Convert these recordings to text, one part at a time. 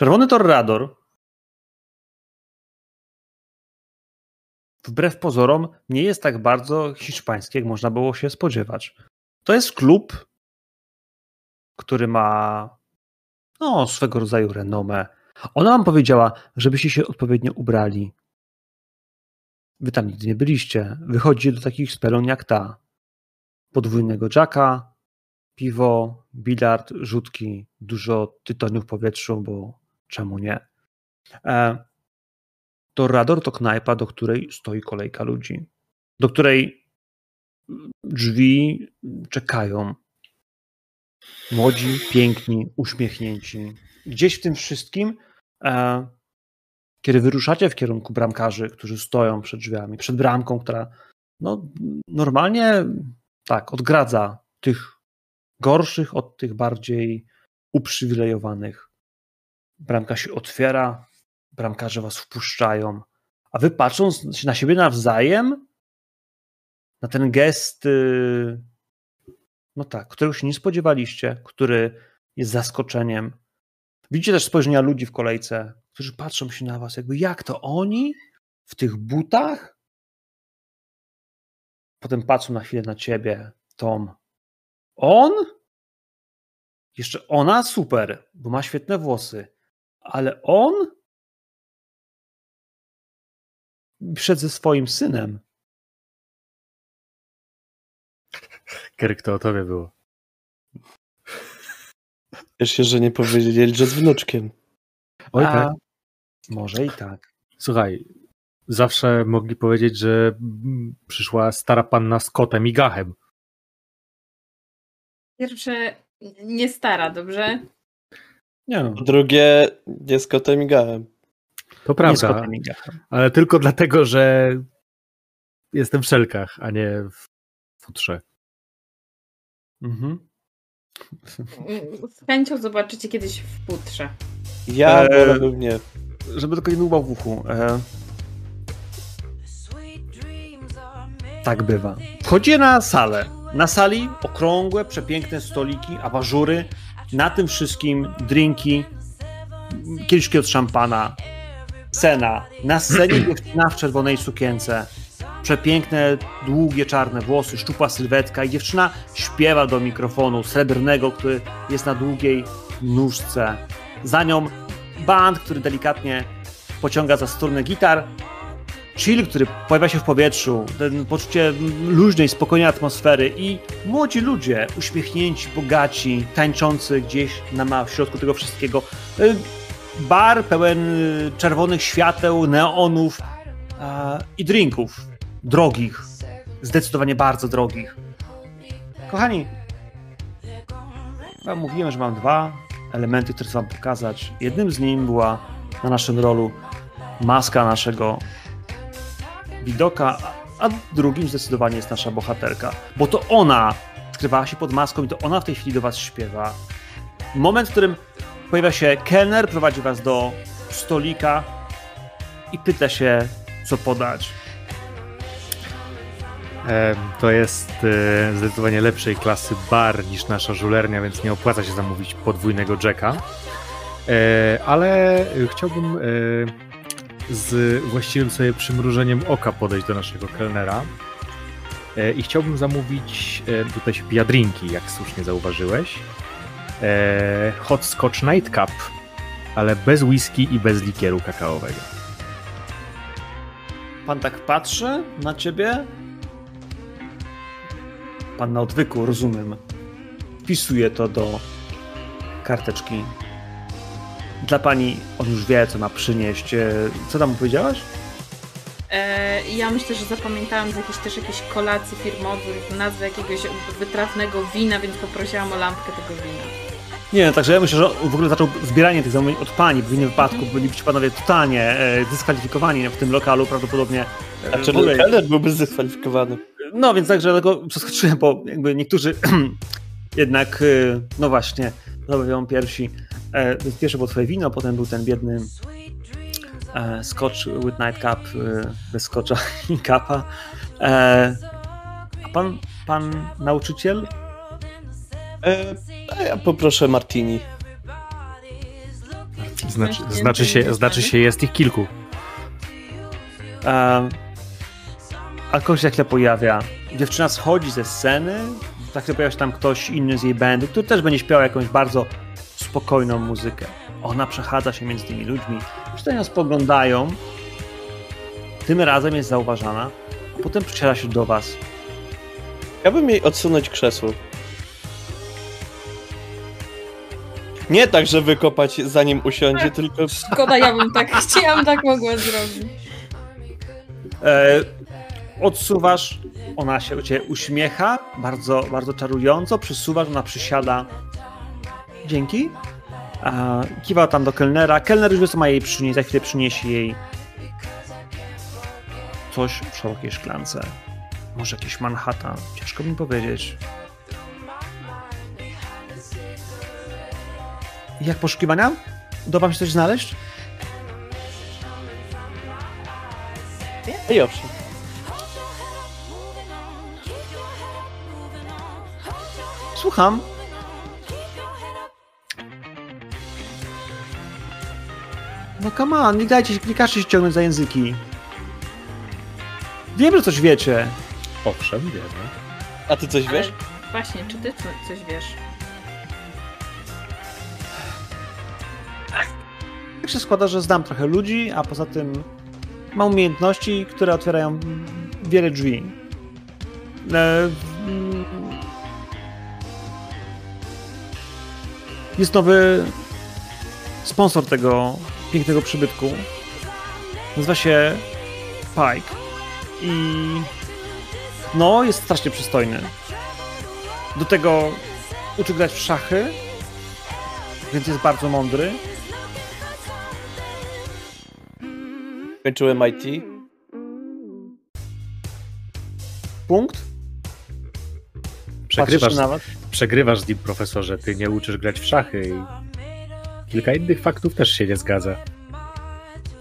Czerwony Torrador wbrew pozorom nie jest tak bardzo hiszpański, jak można było się spodziewać. To jest klub, który ma no, swego rodzaju renomę. Ona wam powiedziała, żebyście się odpowiednio ubrali. Wy tam nigdy nie byliście. Wychodzicie do takich spelon jak ta. Podwójnego jacka, piwo, bilard, rzutki, dużo tytoniu w powietrzu, bo czemu nie? E, to Rador to knajpa, do której stoi kolejka ludzi, do której drzwi czekają. Młodzi, piękni, uśmiechnięci. Gdzieś w tym wszystkim, e, kiedy wyruszacie w kierunku bramkarzy, którzy stoją przed drzwiami, przed bramką, która no, normalnie tak odgradza tych gorszych od tych bardziej uprzywilejowanych. Bramka się otwiera, bramkarze was wpuszczają, a wy patrząc na siebie nawzajem, na ten gest, y, no tak, którego się nie spodziewaliście, który jest zaskoczeniem. Widzicie też spojrzenia ludzi w kolejce, którzy patrzą się na was, jakby jak to oni w tych butach? Potem patrzą na chwilę na ciebie, Tom. On? Jeszcze ona? Super, bo ma świetne włosy. Ale on? Przed ze swoim synem. Kerk, to o tobie było. Wiesz się, że nie powiedzieli, że z wnuczkiem. Oj, A, tak. Może i tak. Słuchaj, zawsze mogli powiedzieć, że przyszła stara panna z kotem i gachem. Pierwsze, nie stara, dobrze? Nie. No. Drugie, z kotem i gachem. To prawda, ale tylko dlatego, że jestem w szelkach, a nie w futrze. Mhm. Z chęcią zobaczycie kiedyś w futrze. Ja e, wolałbym nie. Żeby tylko nie dłubał w uchu. E... Tak bywa. Wchodzi na salę. Na sali okrągłe, przepiękne stoliki, aważury. Na tym wszystkim drinki, kieliszki od szampana, Scena. Na scenie dziewczyna w czerwonej sukience. Przepiękne, długie, czarne włosy, szczupła sylwetka i dziewczyna śpiewa do mikrofonu srebrnego, który jest na długiej nóżce. Za nią band, który delikatnie pociąga za strunę gitar. Chill, który pojawia się w powietrzu, ten poczucie luźnej, spokojnej atmosfery i młodzi ludzie, uśmiechnięci, bogaci, tańczący gdzieś na w środku tego wszystkiego bar pełen y, czerwonych świateł, neonów i drinków. Drogich. Zdecydowanie bardzo drogich. Kochani, ja mówiłem, że mam dwa elementy, które chcę wam pokazać. Jednym z nich była na naszym rolu maska naszego widoka, a drugim zdecydowanie jest nasza bohaterka, bo to ona skrywała się pod maską i to ona w tej chwili do was śpiewa. Moment, w którym Pojawia się kelner, prowadzi was do stolika i pyta się, co podać. To jest e, zdecydowanie lepszej klasy bar niż nasza żulernia, więc nie opłaca się zamówić podwójnego jacka. E, ale chciałbym e, z właściwym sobie przymrużeniem oka podejść do naszego kelnera i chciałbym zamówić, tutaj się pija drinki, jak słusznie zauważyłeś e, Hot Scotch Nightcap, ale bez whisky i bez likieru kakaowego. Pan tak patrzy na ciebie? Pan na odwyku, rozumiem. Wpisuje to do karteczki. Dla pani on już wie, co ma przynieść. E, co tam powiedziałaś? E, ja myślę, że zapamiętałam z jakiejś też jakiejś kolacji firmowych nazwę jakiegoś wytrawnego wina, więc poprosiłam o lampkę tego wina. Nie, także ja myślę, że w ogóle zaczął zbieranie tych zamówień od pani, bo w innym wypadku bylibyście panowie totalnie e, dyskwalifikowani w tym lokalu prawdopodobnie. A czy ogóle... kelner byłby zdyskwalifikowany? No więc także dlatego przeskoczyłem, bo jakby niektórzy jednak, e, no właśnie, zamawiają piersi. E, pierwsze było twoje wino, potem był ten biedny e, Scotch with nightcap, e, bez scotcha i kapa. E, a pan, pan nauczyciel E, ja poproszę Martini. Znaczy, znaczy, się, znaczy się jest ich kilku. Um, a ktoś się pojawia. Dziewczyna schodzi ze sceny, tak chwilę pojawia się tam ktoś inny z jej bandy, który też będzie śpiewał jakąś bardzo spokojną muzykę. Ona przechadza się między tymi ludźmi, wszyscy ją spoglądają. Tym razem jest zauważana, a potem przysiada się do was. Chciałbym jej odsunąć krzesło. Nie tak, że wykopać zanim usiądzie, tylko Szkoda, ja bym tak chciałam, tak mogła zrobić. E, odsuwasz, ona się uśmiecha, bardzo, bardzo czarująco, przysuwasz, ona przysiada. Dzięki. E, kiwa tam do kelnera. Kelner już wie, co ma jej przynieść, za chwilę przyniesie jej coś w szerokiej szklance. Może jakiś Manhattan, ciężko mi powiedzieć. Jak poszukiwania? Uda się coś znaleźć? i owszem. Słucham. No come on, nie dajcie się, nie każcie się ciągnąć za języki. Wiem, że coś wiecie. Owszem, wiemy. A ty coś Ale wiesz? właśnie, czy ty co- coś wiesz? Tak się składa, że znam trochę ludzi, a poza tym mam umiejętności, które otwierają wiele drzwi. Jest nowy sponsor tego pięknego przybytku. Nazywa się Pike. I no, jest strasznie przystojny. Do tego uczy grać w szachy, więc jest bardzo mądry. Kończyłem IT. Punkt. Przegrywasz, Patrzysz na was. Przegrywasz z nim, profesorze. Ty nie uczysz grać w szachy i kilka innych faktów też się nie zgadza.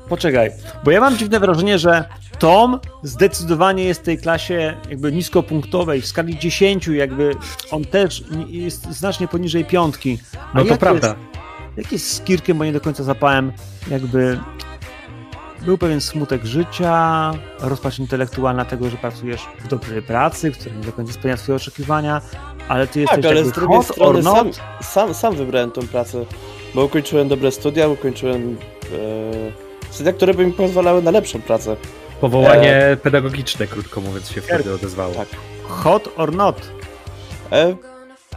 Poczekaj, bo ja mam dziwne wrażenie, że Tom zdecydowanie jest w tej klasie jakby niskopunktowej, w skali 10, jakby on też jest znacznie poniżej piątki. A No to prawda. Jest, jak jest z Kirkiem, bo nie do końca zapałem, jakby był pewien smutek życia, rozpacz intelektualna tego, że pracujesz w dobrej pracy, która nie do końca spełnia twoje oczekiwania, ale ty jesteś Tak, ale jakby z drugiej hot strony sam, sam, sam wybrałem tą pracę. Bo ukończyłem dobre studia, ukończyłem e, studia, które by mi pozwalały na lepszą pracę. Powołanie pedagogiczne, krótko mówiąc, się wtedy odezwało. Tak. Hot or not. E,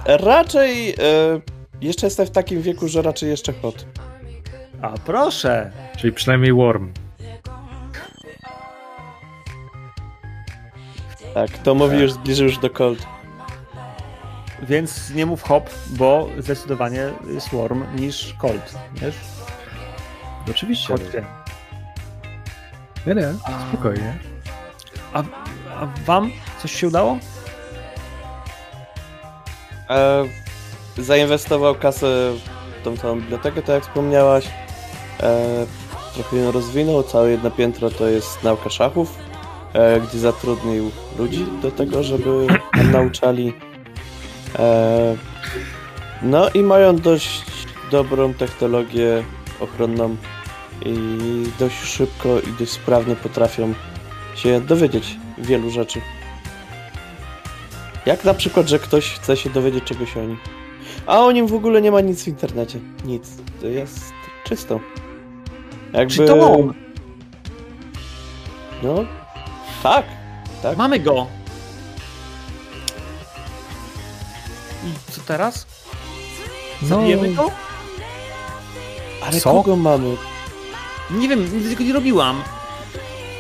raczej e, jeszcze jestem w takim wieku, że raczej jeszcze hot. A proszę. Czyli przynajmniej Worm. Tak, to mówi już zbliżył już do cold. Więc nie mów hop, bo zdecydowanie jest Worm niż Colt, wiesz? Oczywiście. Chodźcie. Nie, nie, spokojnie. A, a wam coś się udało? E, zainwestował kasę w tą całą bibliotekę, tak jak wspomniałaś. E, trochę ją rozwinął, całe jedno piętro to jest nauka szachów, e, gdzie zatrudnił ludzi do tego, żeby nauczali. E, no i mają dość dobrą technologię ochronną i dość szybko i dość sprawnie potrafią się dowiedzieć wielu rzeczy. Jak na przykład, że ktoś chce się dowiedzieć czegoś o nim. A o nim w ogóle nie ma nic w internecie. Nic. To jest czysto. Jakby... Czy to on? No. Tak. Tak. Mamy go! I co teraz? Zabijemy go? Ale Co? kogo mamy? Nie wiem, nigdy tego nie robiłam.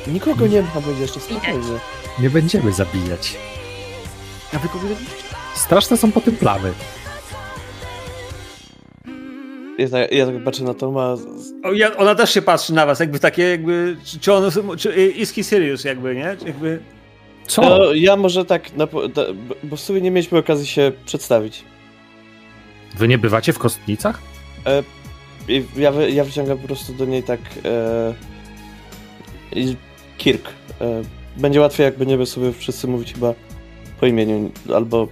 Nikogo nie ma, będzie jeszcze spokojnie. Nie będziemy zabijać. A wy kogo? Straszne są po tym plany. Ja tak, ja tak patrzę na Toma. Ja, ona też się patrzy na was, jakby takie, jakby, czy, czy on, czy is he serious, jakby, nie? Czy Jakby, Co? No, ja może tak, na, bo w sumie nie mieliśmy okazji się przedstawić. Wy nie bywacie w kostnicach? I ja, wy- ja wyciągam po prostu do niej tak. E, i Kirk. E, będzie łatwiej, jak będziemy sobie wszyscy mówić chyba po imieniu, albo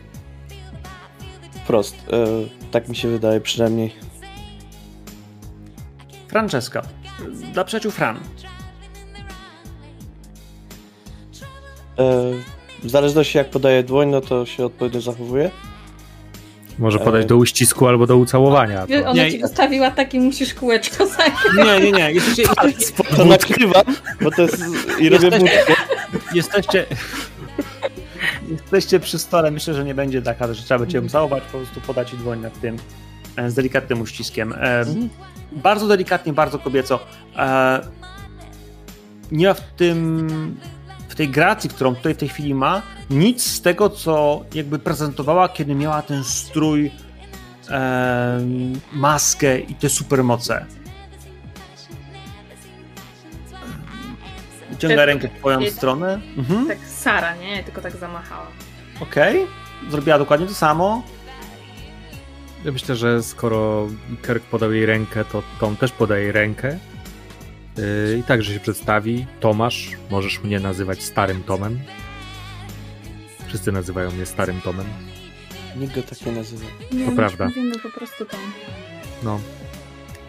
wprost. E, tak mi się wydaje przynajmniej. Francesca. Dla przyjaciół Fran. E, w zależności jak podaje dłoń, no to się odpowiednio zachowuje. Może podać do uścisku albo do ucałowania. To... Ona Nie, ci wystawiła tak i musisz kółeczko zająć. Nie, nie, nie. Jesteście, jesteście, To nakrywam, bo to jest... i robię Jesteście- jesteście, jesteście przy stole. Myślę, że nie będzie taka, że trzeba będzie ją całować, po prostu podać ci dłoń nad tym e, z delikatnym uściskiem. E, Bardzo delikatnie, bardzo kobieco. E, nie ma w tym, w tej gracji, którą tutaj w tej chwili ma, nic z tego, co jakby prezentowała, kiedy miała ten strój, e, maskę i te supermoce. Tylko- rękę w twoją jest- stronę. Mhm. Tak Sara, nie? Tylko tak zamachała. Okej. Zrobiła dokładnie to samo. Ja myślę, że skoro Kirk podał jej rękę, to Tom też podaje jej rękę. Yy, I także się przedstawi. Tomasz, możesz mnie nazywać Starym Tomem. Wszyscy nazywają mnie Starym Tomem. Nikt go tak nie nazywa. Nie, To prawda. Mówimy po prostu tam. No.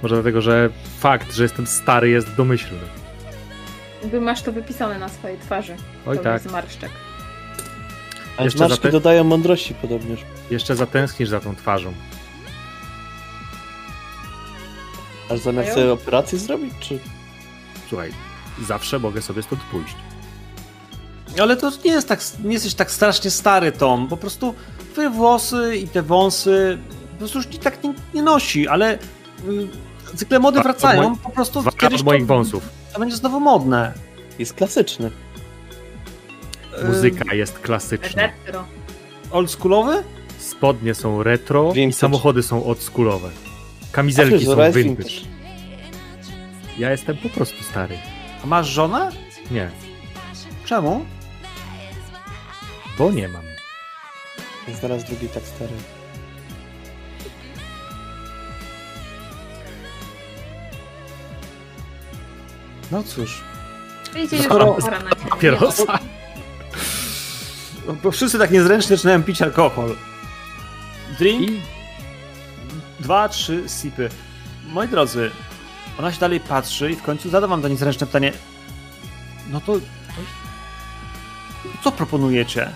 Może dlatego, że fakt, że jestem stary jest domyślny. Jakby masz to wypisane na swojej twarzy. Oj to tak. zmarszczek. Ale Jeszcze zmarszczki za te- dodają mądrości podobnież. Jeszcze zatęsknisz za tą twarzą. Aż zamiast Mają? sobie operację zrobić, czy... Słuchaj, zawsze mogę sobie stąd pójść. Ale to nie jest tak, nie jesteś tak strasznie stary, Tom. Po prostu twoje włosy i te wąsy po prostu już nikt tak nie, nie nosi, ale y, cykle mody Dwa wracają, po prostu Dwa kiedyś od moich to, wąsów. to będzie znowu modne. Jest klasyczny. Y, Muzyka jest klasyczna. Retro. Oldschoolowy? Spodnie są retro i Vintage. samochody są oldschoolowe. Kamizelki są vintage. vintage. Ja jestem po prostu stary. A masz żonę? Nie, Czemu? bo nie mam. Jest zaraz drugi tak stary. No cóż. Wiecie, już Skoro-. Papierosa. No, Bo wszyscy tak niezręcznie zaczynają pić alkohol. Drink, I dwa, trzy sipy. Moi drodzy, ona się dalej patrzy i w końcu zada wam to niezręczne pytanie. No to... to co proponujecie?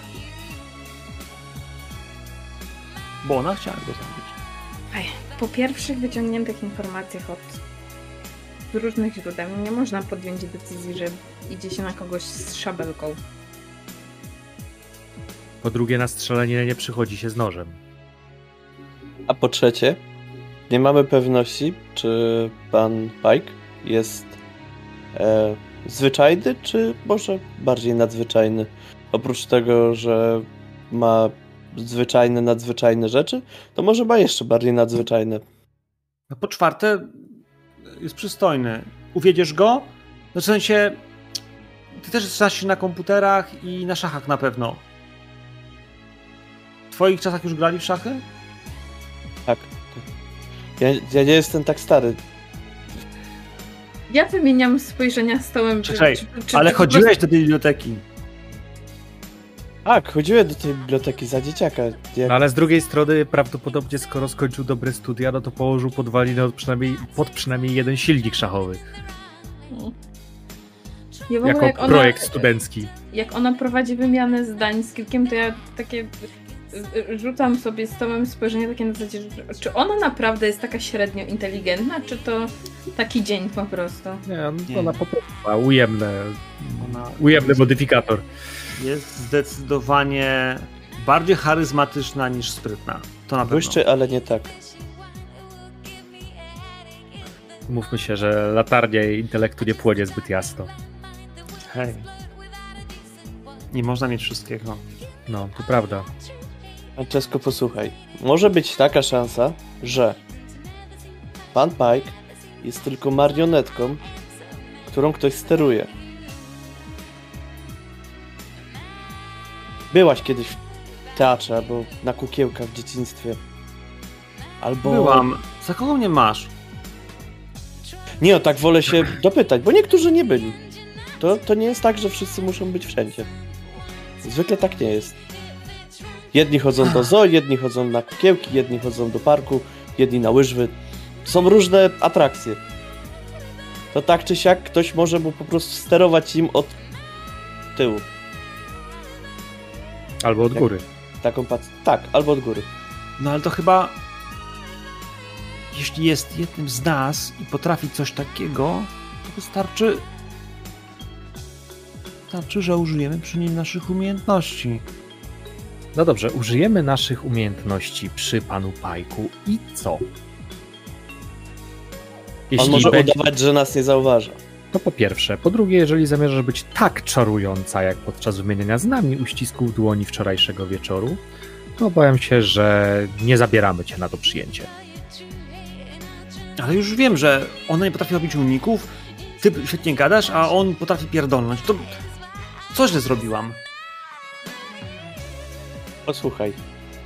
Bo ona chciała go zabić. Ej, Po pierwszych wyciągniętych informacjach od różnych źródeł nie można podjąć decyzji, że idzie się na kogoś z szabelką. po drugie na strzelanie nie przychodzi się z nożem. A po trzecie, nie mamy pewności, czy pan Pike jest e, zwyczajny, czy może bardziej nadzwyczajny. Oprócz tego, że ma zwyczajne, nadzwyczajne rzeczy, to może ma jeszcze bardziej nadzwyczajne. A po czwarte, jest przystojny. Uwiedziesz go? No w sensie, ty też znasz się na komputerach i na szachach na pewno. W twoich czasach już grali w szachy? Tak. Ja, ja nie jestem tak stary. Ja wymieniam spojrzenia stołem. czy- Czekaj, czy- czy- Ale czy chodziłeś do tej biblioteki. Tak, chodziłem do tej biblioteki za dzieciaka. Jak... No ale z drugiej strony prawdopodobnie skoro skończył dobre studia, no to położył podwaliny od przynajmniej, pod przynajmniej jeden silnik szachowy. Ja ogóle Jako jak ona, projekt studencki. Jak ona prowadzi wymianę zdań z kilkiem, to ja takie rzucam sobie z Tomem spojrzenie takie na zasadzie, że czy ona naprawdę jest taka średnio inteligentna, czy to taki dzień po prostu? Nie, no, Nie. ona po prostu ma ujemne, Ona ujemny modyfikator. jest zdecydowanie bardziej charyzmatyczna niż sprytna. To na pewno. Błyszczy, ale nie tak. Mówmy się, że latarnia jej intelektu nie płonie zbyt jasno. Hej. Nie można mieć wszystkiego. No, to prawda. Francesco, posłuchaj. Może być taka szansa, że pan Pike jest tylko marionetką, którą ktoś steruje. Byłaś kiedyś w teatrze albo na kukiełkach w dzieciństwie. Albo... Byłam. Za kogo mnie masz? Nie, o tak wolę się dopytać, bo niektórzy nie byli. To, to nie jest tak, że wszyscy muszą być wszędzie. Zwykle tak nie jest. Jedni chodzą do zoo, jedni chodzą na kukiełki, jedni chodzą do parku, jedni na łyżwy. Są różne atrakcje. to tak czy siak ktoś może mu po prostu sterować im od tyłu. Albo od Jak- góry. Taką pac... Tak, albo od góry. No ale to chyba. Jeśli jest jednym z nas i potrafi coś takiego, to wystarczy. Wystarczy, że użyjemy przy nim naszych umiejętności. No dobrze, użyjemy naszych umiejętności przy panu Pajku i co? On może będzie- udawać, że nas nie zauważa. To po pierwsze. Po drugie, jeżeli zamierzasz być tak czarująca, jak podczas wymieniania z nami uścisków dłoni wczorajszego wieczoru, to obawiam się, że nie zabieramy cię na to przyjęcie. Ale już wiem, że ona nie potrafi robić uników, ty świetnie gadasz, a on potrafi pierdolnąć. To. Co źle zrobiłam? Posłuchaj.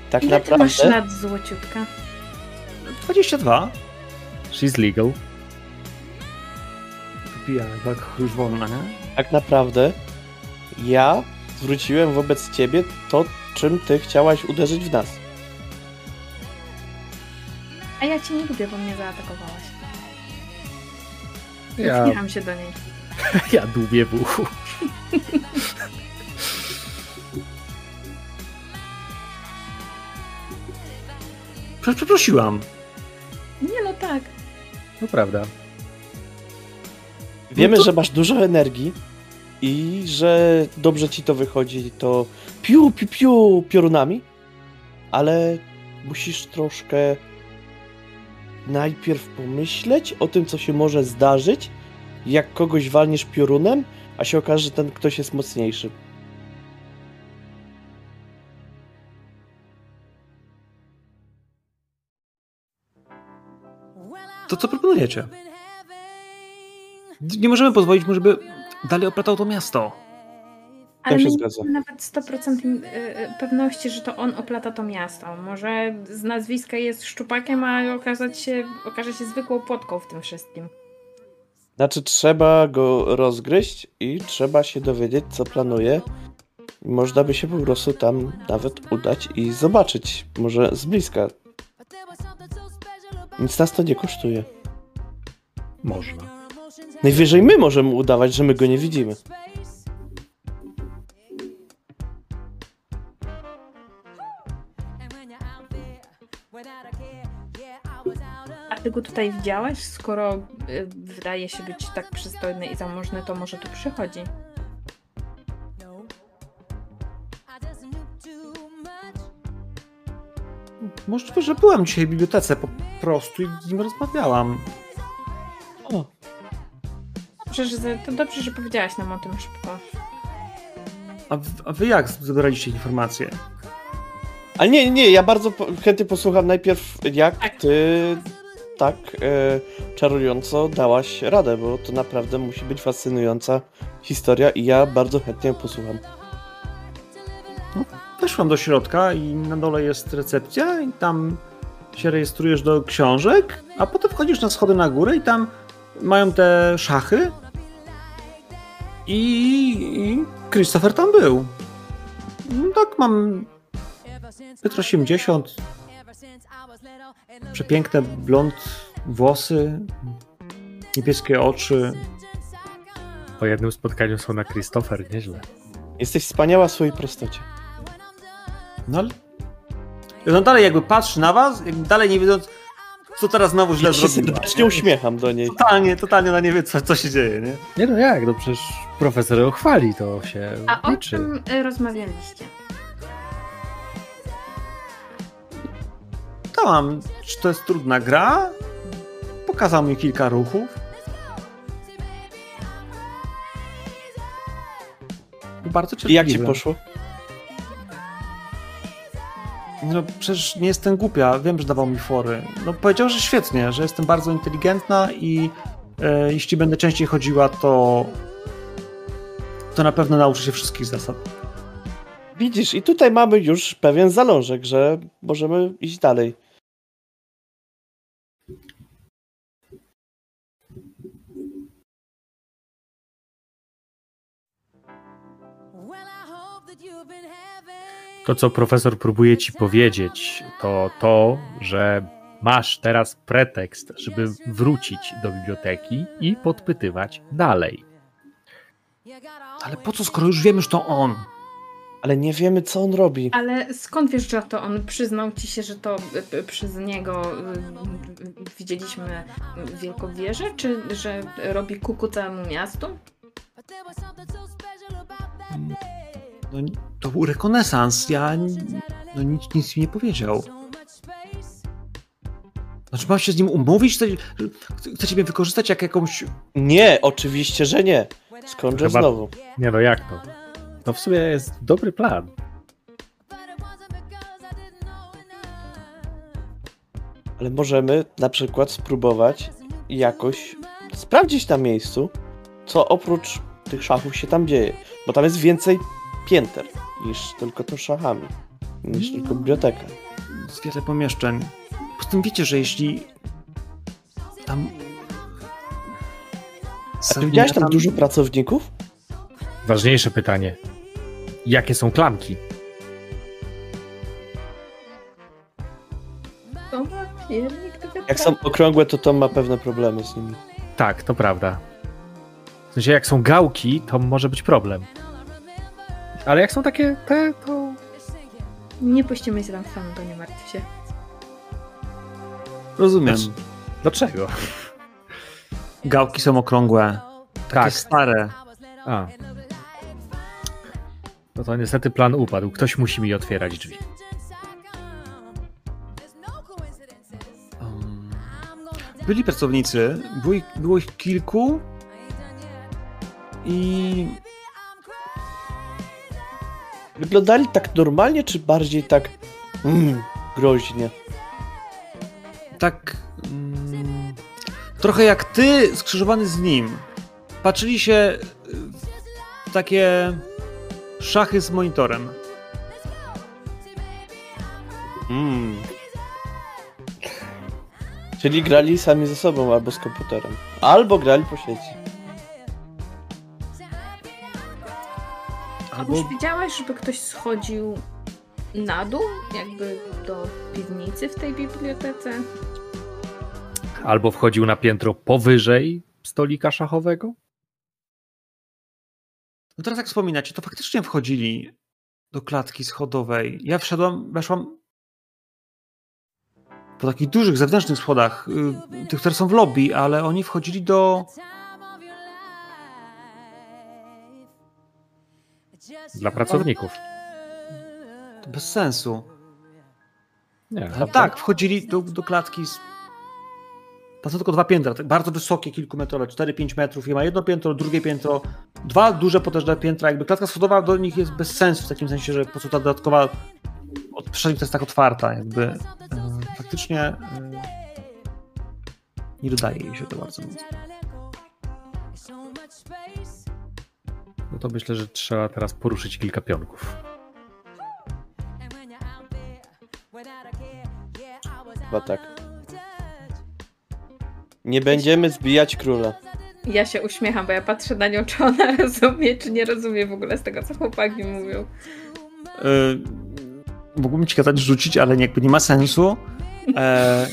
Tak Ile ty masz naprawdę. lat, złociutka? 22. She's legal. Pijana, tak już wolna, nie? Tak naprawdę ja zwróciłem wobec ciebie to, czym ty chciałaś uderzyć w nas. A ja cię nie lubię, bo mnie zaatakowałaś. Ja, Uśmiecham się do niej. ja dłubię w uchu. Przecież przeprosiłam. Nie no tak. No prawda. Wiemy, to- że masz dużo energii i że dobrze ci to wychodzi, to piu, piu, piu piorunami, ale musisz troszkę najpierw pomyśleć o tym, co się może zdarzyć, jak kogoś walniesz piorunem, a się okaże, że ten ktoś jest mocniejszy. To co proponujecie? Nie możemy pozwolić mu, żeby dalej oplatał to miasto. Ale my nie mamy nawet 100% y, y, pewności, że to on oplata to miasto. Może z nazwiska jest szczupakiem, a okazać się, okaże się zwykłą płotką w tym wszystkim. Znaczy, trzeba go rozgryźć i trzeba się dowiedzieć, co planuje. Można by się po prostu tam nawet udać i zobaczyć, może z bliska. Nic nas to nie kosztuje. Można. Najwyżej my możemy udawać, że my go nie widzimy. A ty go tutaj widziałaś? Skoro y, wydaje się być tak przystojny i zamożny, to może tu przychodzi. Możliwe, że byłam dzisiaj w bibliotece po prostu i z nim rozmawiałam. O, Dobrze, że, to dobrze, że powiedziałaś nam o tym szybko. A, a wy jak zebraliście informacje? ale nie, nie, ja bardzo chętnie posłucham najpierw, jak Tak. ty tak e, czarująco dałaś radę, bo to naprawdę musi być fascynująca historia i ja bardzo chętnie posłucham. Weszłam do środka i na dole jest recepcja i tam się rejestrujesz do książek, a potem wchodzisz na schody na górę i tam mają te szachy i, i Christopher tam był. No tak, mam 1,80 m, przepiękne blond włosy, niebieskie oczy. Po jednym spotkaniu są na Christopher, nieźle. Jesteś wspaniała w swojej prostocie. No ale... No dalej jakby patrzy na was, jakby dalej nie wiedząc, co teraz znowu źle Ja się zrobiła. serdecznie uśmiecham do niej. Totalnie, totalnie ona nie wie, co, co się dzieje, nie? Nie no jak, no przecież profesor ją chwali, to się A o liczy. czym y, rozmawialiście? Dałam, czy to jest trudna gra. Pokazał mi kilka ruchów. Bardzo I jak ci poszło? No przecież nie jestem głupia, wiem, że dawał mi fory. No powiedział, że świetnie, że jestem bardzo inteligentna i e, jeśli będę częściej chodziła, to to na pewno nauczę się wszystkich zasad. Widzisz, i tutaj mamy już pewien zalążek, że możemy iść dalej. To, co profesor próbuje ci powiedzieć, to to, że Masz teraz pretekst, żeby wrócić do biblioteki i podpytywać dalej. Ale po co, skoro już wiemy, że to on? Ale nie wiemy, co on robi. Ale skąd wiesz, że to on przyznał ci się, że to y, y, przez niego y, widzieliśmy wielką wieżę, czy że robi kuku całemu miastu? No, to był rekonesans. Ja no, nic, nic mi nie powiedział. Znaczy, mam się z nim umówić? Chce, chcecie mnie wykorzystać jak jakąś... Nie, oczywiście, że nie. Skądże Chyba- znowu? Nie no, jak to? To w sumie jest dobry plan. Ale możemy na przykład spróbować jakoś sprawdzić na miejscu, co oprócz tych szachów się tam dzieje. Bo tam jest więcej pięter niż tylko to szachami. Niż tylko biblioteka. z wiele pomieszczeń. Poza tym wiecie, że jeśli tam... A ty widziałeś tam dużo pracowników? Ważniejsze pytanie. Jakie są klamki? To ma piernik do Jak są okrągłe, to Tom ma pewne problemy z nimi. Tak, to prawda. W sensie, jak są gałki, to może być problem. Ale jak są takie te, to... Nie puścimy się tam samego, to nie martw się. Rozumiem. Znaczy- Dlaczego? Gałki są okrągłe. Takie Tak. stare. A. No to niestety plan upadł. Ktoś musi mi otwierać drzwi. Um, byli pracownicy, było ich, było ich kilku i Wyglądali tak normalnie, czy bardziej tak mm, groźnie? tak mm, trochę jak ty skrzyżowany z nim. Patrzyli się w takie szachy z monitorem. Mm. Czyli grali sami ze sobą albo z komputerem. Albo grali po sieci. Albo już widziałaś, żeby ktoś schodził na dół, jakby do piwnicy w tej bibliotece? Albo wchodził na piętro powyżej stolika szachowego? No teraz jak wspominacie, to faktycznie wchodzili do klatki schodowej. Ja wszedłem, weszłam po takich dużych zewnętrznych schodach, y, tych, które są w lobby, ale oni wchodzili do... Dla pracowników. to bez sensu. Nie, Ale tak, wchodzili do, do klatki z... Tam są tylko dwa piętra, tak bardzo wysokie, kilkumetrowe, 4-5 metrów i ma jedno piętro, drugie piętro, dwa duże potężne piętra, jakby klatka schodowa do nich jest bez sensu w takim sensie, że po prostu ta dodatkowa od przestrzeń to jest tak otwarta, jakby e, faktycznie e, nie dodaje jej się to bardzo mocno. No to myślę, że trzeba teraz poruszyć kilka pionków. Chyba tak. Nie będziemy zbijać króla. Ja się uśmiecham, bo ja patrzę na nią, czy ona rozumie, czy nie rozumie w ogóle z tego, co chłopaki mówią. Yy, mógłbym ci kazać rzucić, ale nie, jakby nie ma sensu. E,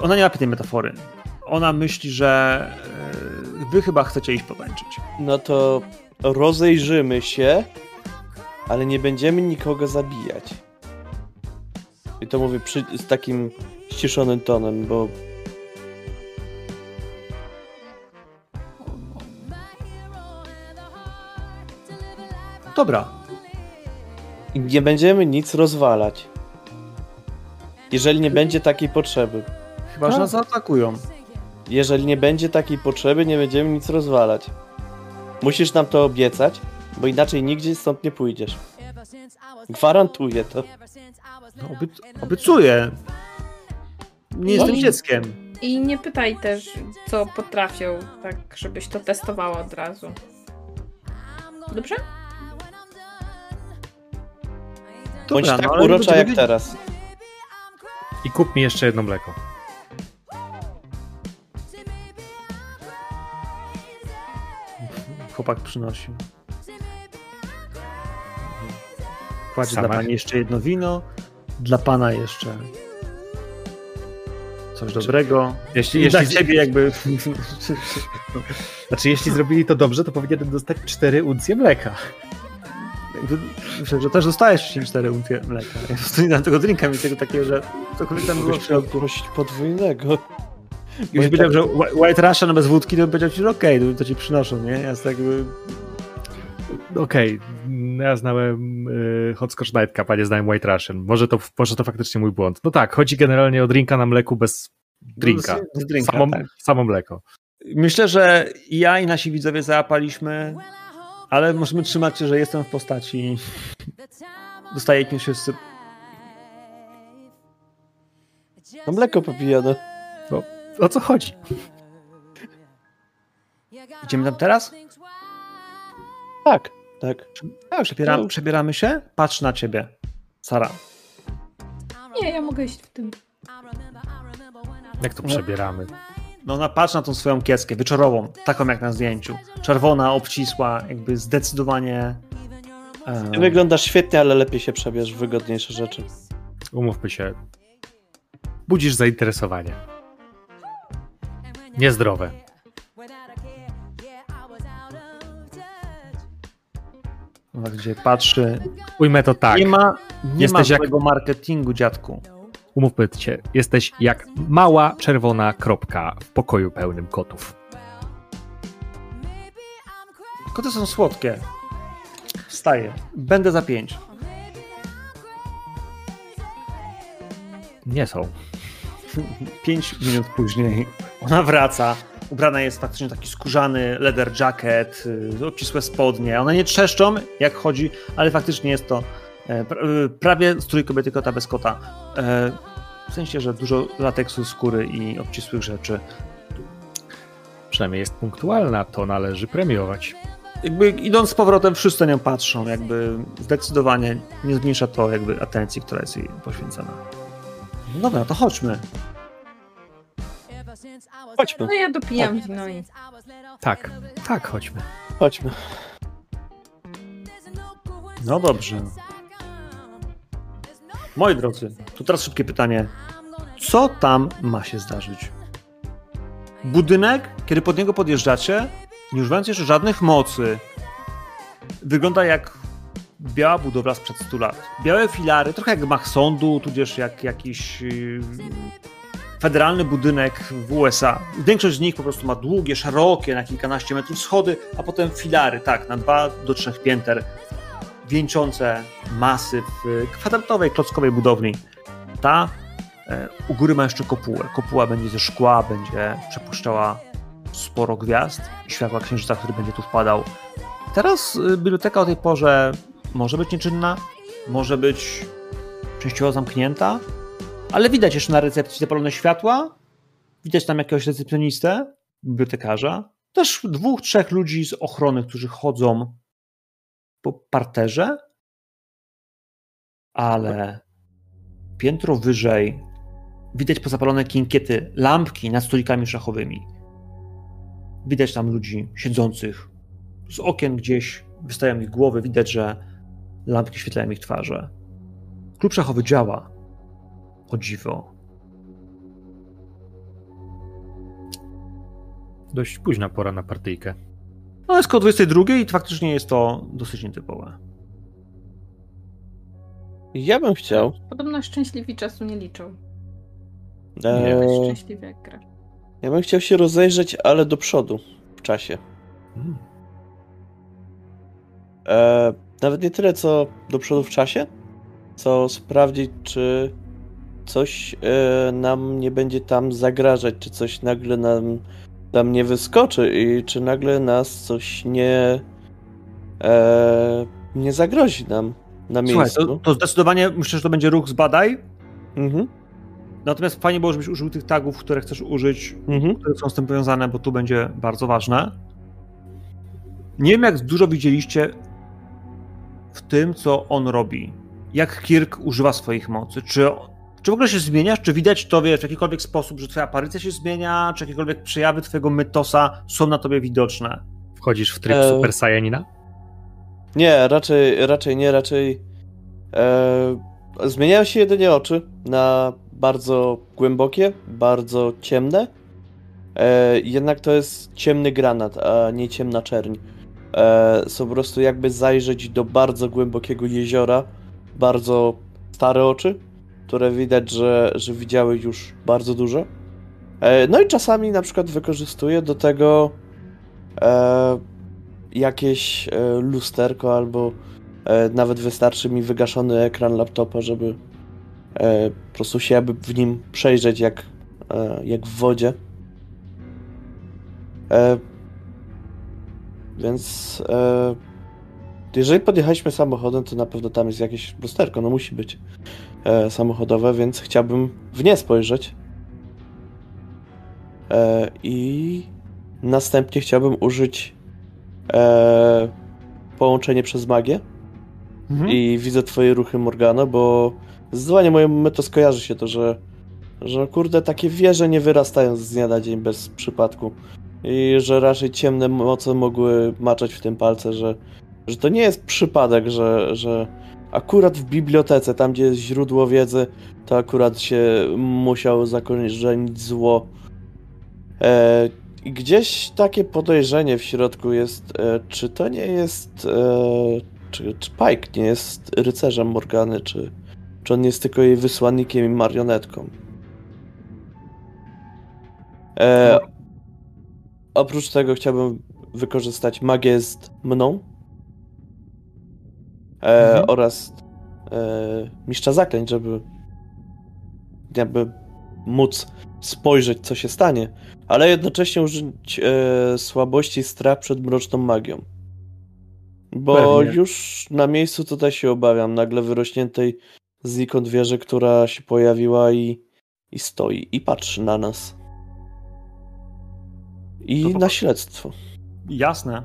ona nie łapie tej metafory. Ona myśli, że e, wy chyba chcecie iść potańczyć. No to rozejrzymy się, ale nie będziemy nikogo zabijać. I to mówię przy, z takim ściszonym tonem, bo Dobra, i nie będziemy nic rozwalać. Jeżeli nie będzie takiej potrzeby. chyba, że nas zaatakują. Jeżeli nie będzie takiej potrzeby, nie będziemy nic rozwalać. Musisz nam to obiecać, bo inaczej nigdzie stąd nie pójdziesz. Gwarantuję to. No, obiec obiecuję. Nie jestem I- dzieckiem. I nie pytaj też, co potrafią, tak żebyś to testowała od razu. Dobrze? Bądź Dobra, tak no, urocza jak teraz. I kup mi jeszcze jedno mleko. Chłopak przynosił. Kładzie Sama- dla pani jeszcze jedno wino, dla pana jeszcze coś dobrego. Jeśli, Jeśli jeśli, dla ciebie jakby... znaczy, jeśli zrobili to dobrze, to powinienem dostać cztery uncje mleka. myślę, że też dostajesz 4 uncje mleka. Ja nie dam tego drinka mi tego takiego, że cokolwiek tam było w środku. podwójnego. Gdybyś powiedział, tak- że Whi- White Russian bez wódki, to bym powiedział ci, że okej, to, to ci przynoszą, nie? Ja jest tak jakby... Okej, no ja znałem y, Hot Scotch Night Cup, a nie znałem White Russian. Może to, może to faktycznie mój błąd. No tak, chodzi generalnie o drinka na mleku bez drinka. Bez- bez drinka, samo, tak. samo mleko. Myślę, że i ja i nasi widzowie załapaliśmy, ale możemy trzymać się, że jestem w postaci... Dostajecie wszyscy... No mleko popijane. O co chodzi? Idziemy tam teraz? Tak, tak. Tak, przebieram, to- przebieramy się? Patrz na ciebie, Sara. Nie, ja mogę iść w tym. Jak to przebieramy? No ona patrz na tą swoją kieskę, wieczorową, taką jak na zdjęciu. Czerwona, obcisła, jakby zdecydowanie... Ty wyglądasz świetnie, ale lepiej się przebierz w wygodniejsze rzeczy. Umówmy się. Budzisz zainteresowanie. Niezdrowe. gdzie patrzy. Ujmę to tak. Nie ma, nie Jesteś ma jak- marketingu, dziadku. Umówmy się. Jesteś jak mała czerwona kropka w pokoju pełnym kotów. Koty są słodkie. Wstaję. Będę za pięć. Nie są. Pięć minut później ona wraca. Ubrana jest faktycznie taki skórzany leather jacket, y, obcisłe spodnie. One nie trzeszczą, jak chodzi, ale faktycznie jest to e, y, prawie strój kobiety kota bez kota. E, W sensie, że dużo lateksu, skóry i obcisłych rzeczy. Przynajmniej jest punktualna, to należy premiować. Jakby idąc z powrotem, wszyscy na nią patrzą. Jakby zdecydowanie nie zmniejsza to jakby atencji, która jest jej poświęcona. No dobra, to chodźmy. Chodźmy, No ja dopijam wino i... Tak, tak, chodźmy. chodźmy. No dobrze. Moi drodzy, to teraz szybkie pytanie. Co tam ma się zdarzyć? Budynek, kiedy pod niego podjeżdżacie, nie używając jeszcze żadnych mocy, wygląda jak biała budowla sprzed 100 lat. Białe filary, trochę jak gmach sądu, tudzież jak jakiś yy, federalny budynek w USA. Większość z nich po prostu ma długie, szerokie, na kilkanaście metrów schody, a potem filary, tak, na dwa do trzech pięter, wieńczące masyw y, kwadratowej, klockowej budowli. Ta e, u góry ma jeszcze kopułę. Kopuła będzie ze szkła, będzie przepuszczała sporo gwiazd i światła księżyca, który będzie tu wpadał. Teraz y, biblioteka o tej porze może być nieczynna, może być częściowo zamknięta, ale widać jeszcze na recepcji zapalone światła, widać tam jakiegoś recepcjonistę, bibliotekarza, też dwóch, trzech ludzi z ochrony, którzy chodzą po parterze, ale piętro wyżej widać pozapalone kinkiety, lampki nad stolikami szachowymi. Widać tam ludzi siedzących. Z okien gdzieś wystają ich głowy, widać, że lampki świetlają ich twarze. Klub szachowy działa. O dziwo. Dość późna pora na partyjkę. No jest koło 22 i faktycznie jest to dosyć nietypowe. Ja bym chciał. Podobno szczęśliwi czasu nie liczą. E, Jest szczęśliwy jak gra. ja bym chciał się rozejrzeć, ale do przodu w czasie. Hmm. E, nawet nie tyle co do przodu w czasie, co sprawdzić, czy coś e, nam nie będzie tam zagrażać, czy coś nagle nam tam nie wyskoczy i czy nagle nas coś nie e, nie zagrozi nam na Słuchaj, miejscu. to, to zdecydowanie myślę, że to będzie ruch zbadaj. Mhm, Natomiast fajnie było, żebyś użył tych tagów, które chcesz użyć, mhm. które są z tym powiązane, bo tu będzie bardzo ważne. Nie wiem, jak dużo widzieliście w tym, co on robi. Jak Kirk używa swoich mocy. Czy, czy w ogóle się zmieniasz? Czy widać to wiesz, w jakikolwiek sposób, że twoja aparycja się zmienia? Czy jakiekolwiek przejawy twojego mytosa są na tobie widoczne? Wchodzisz w tryb E, Super Saiyanina? Nie, raczej, raczej nie, raczej e, zmieniają się jedynie oczy na bardzo głębokie, bardzo ciemne. E, jednak to jest ciemny granat, a nie ciemna czerń. E, są po prostu jakby zajrzeć do bardzo głębokiego jeziora, bardzo stare oczy, które widać, że, że widziały już bardzo dużo. E, no i czasami na przykład wykorzystuję do tego e, jakieś e, lusterko albo e, nawet wystarczy mi wygaszony ekran laptopa, żeby e, po prostu się jakby w nim przejrzeć jak, e, jak w wodzie. Więc jeżeli podjechaliśmy samochodem, to na pewno tam jest jakieś lusterko, no musi być e, samochodowe, więc chciałbym w nie spojrzeć. E, I następnie chciałbym użyć e, połączenie przez magię. Mhm. I widzę twoje ruchy, Morgana, bo zdecydowanie mojemu meto skojarzy się to, że, że kurde, takie wieże nie wyrastają z dnia na dzień bez przypadku. I że raczej ciemne moce mogły maczać w tym palce, że, że to nie jest przypadek, że, że akurat w bibliotece, tam gdzie jest źródło wiedzy, to akurat się musiało zakorzenić zło. E, gdzieś takie podejrzenie w środku jest, e, czy to nie jest, e, czy, czy Pike nie jest rycerzem Morgany, czy, czy on jest tylko jej wysłannikiem i marionetką. E, oprócz tego chciałbym wykorzystać magię z mną e, Mhm. oraz e, mistrza zaklęć, żeby jakby móc spojrzeć, co się stanie, ale jednocześnie użyć e, słabości i strach przed mroczną magią. Bo Pewnie. już na miejscu tutaj się obawiam nagle wyrośniętej znikąd wieży, która się pojawiła i, i stoi i patrzy na nas. I po- na śledztwo. Jasne.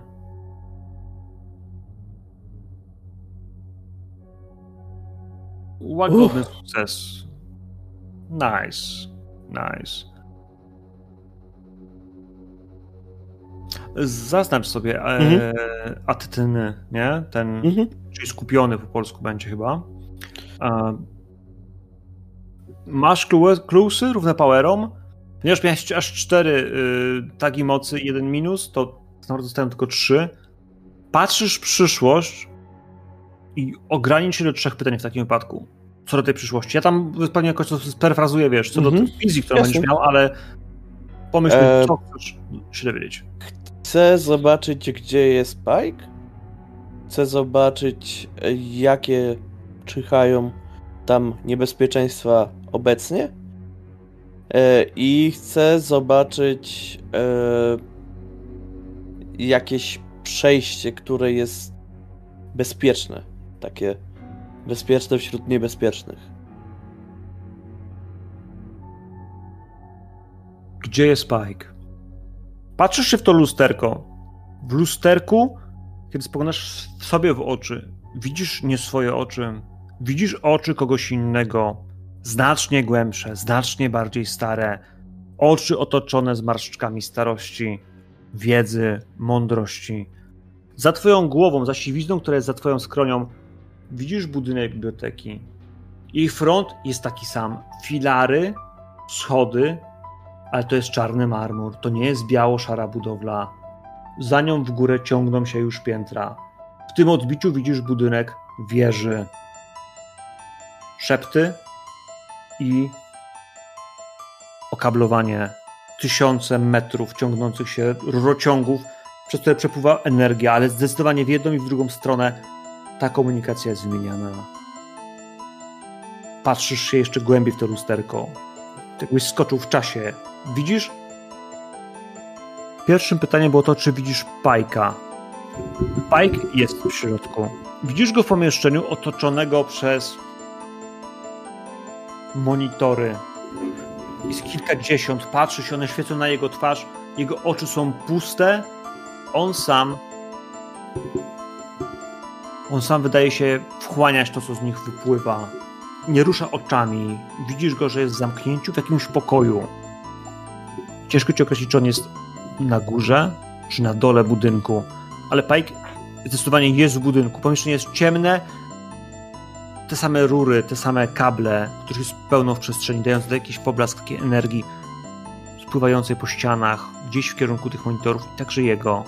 Łagodny sukces. Nice. Nice. Zaznacz sobie e, Mhm. attyny, nie? Ten, Mhm. czyli skupiony po polsku będzie chyba. E, masz cluesy równe powerom? Ponieważ miałeś aż cztery y, tagi mocy jeden minus, to naprawdę zostają tylko trzy. Patrzysz w przyszłość i ogranicz się do trzech pytań w takim wypadku. Co do tej przyszłości. Ja tam pewnie jakoś to sperfrazuję, wiesz, co Mhm. do tej wizji, którą Jasne. będziesz miał, ale pomyśl, E, co chcesz się dowiedzieć. Chcę zobaczyć, gdzie jest Pike. Chcę zobaczyć, jakie czyhają tam niebezpieczeństwa obecnie. E, I chcę zobaczyć e, jakieś przejście, które jest bezpieczne. Takie bezpieczne wśród niebezpiecznych. Gdzie jest Spike? Patrzysz się w to lusterko. W lusterku, kiedy spoglądasz sobie w oczy, widzisz nie swoje oczy, widzisz oczy kogoś innego, znacznie głębsze, znacznie bardziej stare, oczy otoczone zmarszczkami starości, wiedzy, mądrości. Za twoją głową, za siwizną, która jest za twoją skronią, widzisz budynek biblioteki. Jej front jest taki sam. Filary, schody, ale to jest czarny marmur, to nie jest biało-szara budowla. Za nią w górę ciągną się już piętra. W tym odbiciu widzisz budynek wieży. Szepty i okablowanie. Tysiące metrów ciągnących się rurociągów, przez które przepływa energia, ale zdecydowanie w jedną i w drugą stronę ta komunikacja jest zmieniana. Patrzysz się jeszcze głębiej w to lusterko. Jakbyś skoczył w czasie. Widzisz? Pierwszym pytaniem było to, czy widzisz Pajka. Pike jest w środku. Widzisz go w pomieszczeniu otoczonego przez monitory. Jest kilkadziesiąt, patrzy się, one świecą na jego twarz. Jego oczy są puste. On sam. On sam wydaje się wchłaniać to, co z nich wypływa. Nie rusza oczami. Widzisz go, że jest w zamknięciu w jakimś pokoju. Ciężko ci określić, czy on jest na górze, czy na dole budynku. Ale Pike zdecydowanie jest w budynku. Pomieszczenie jest ciemne. te same rury, te same kable, których jest pełno w przestrzeni, dając jakiś poblask takiej energii spływającej po ścianach, gdzieś w kierunku tych monitorów i także jego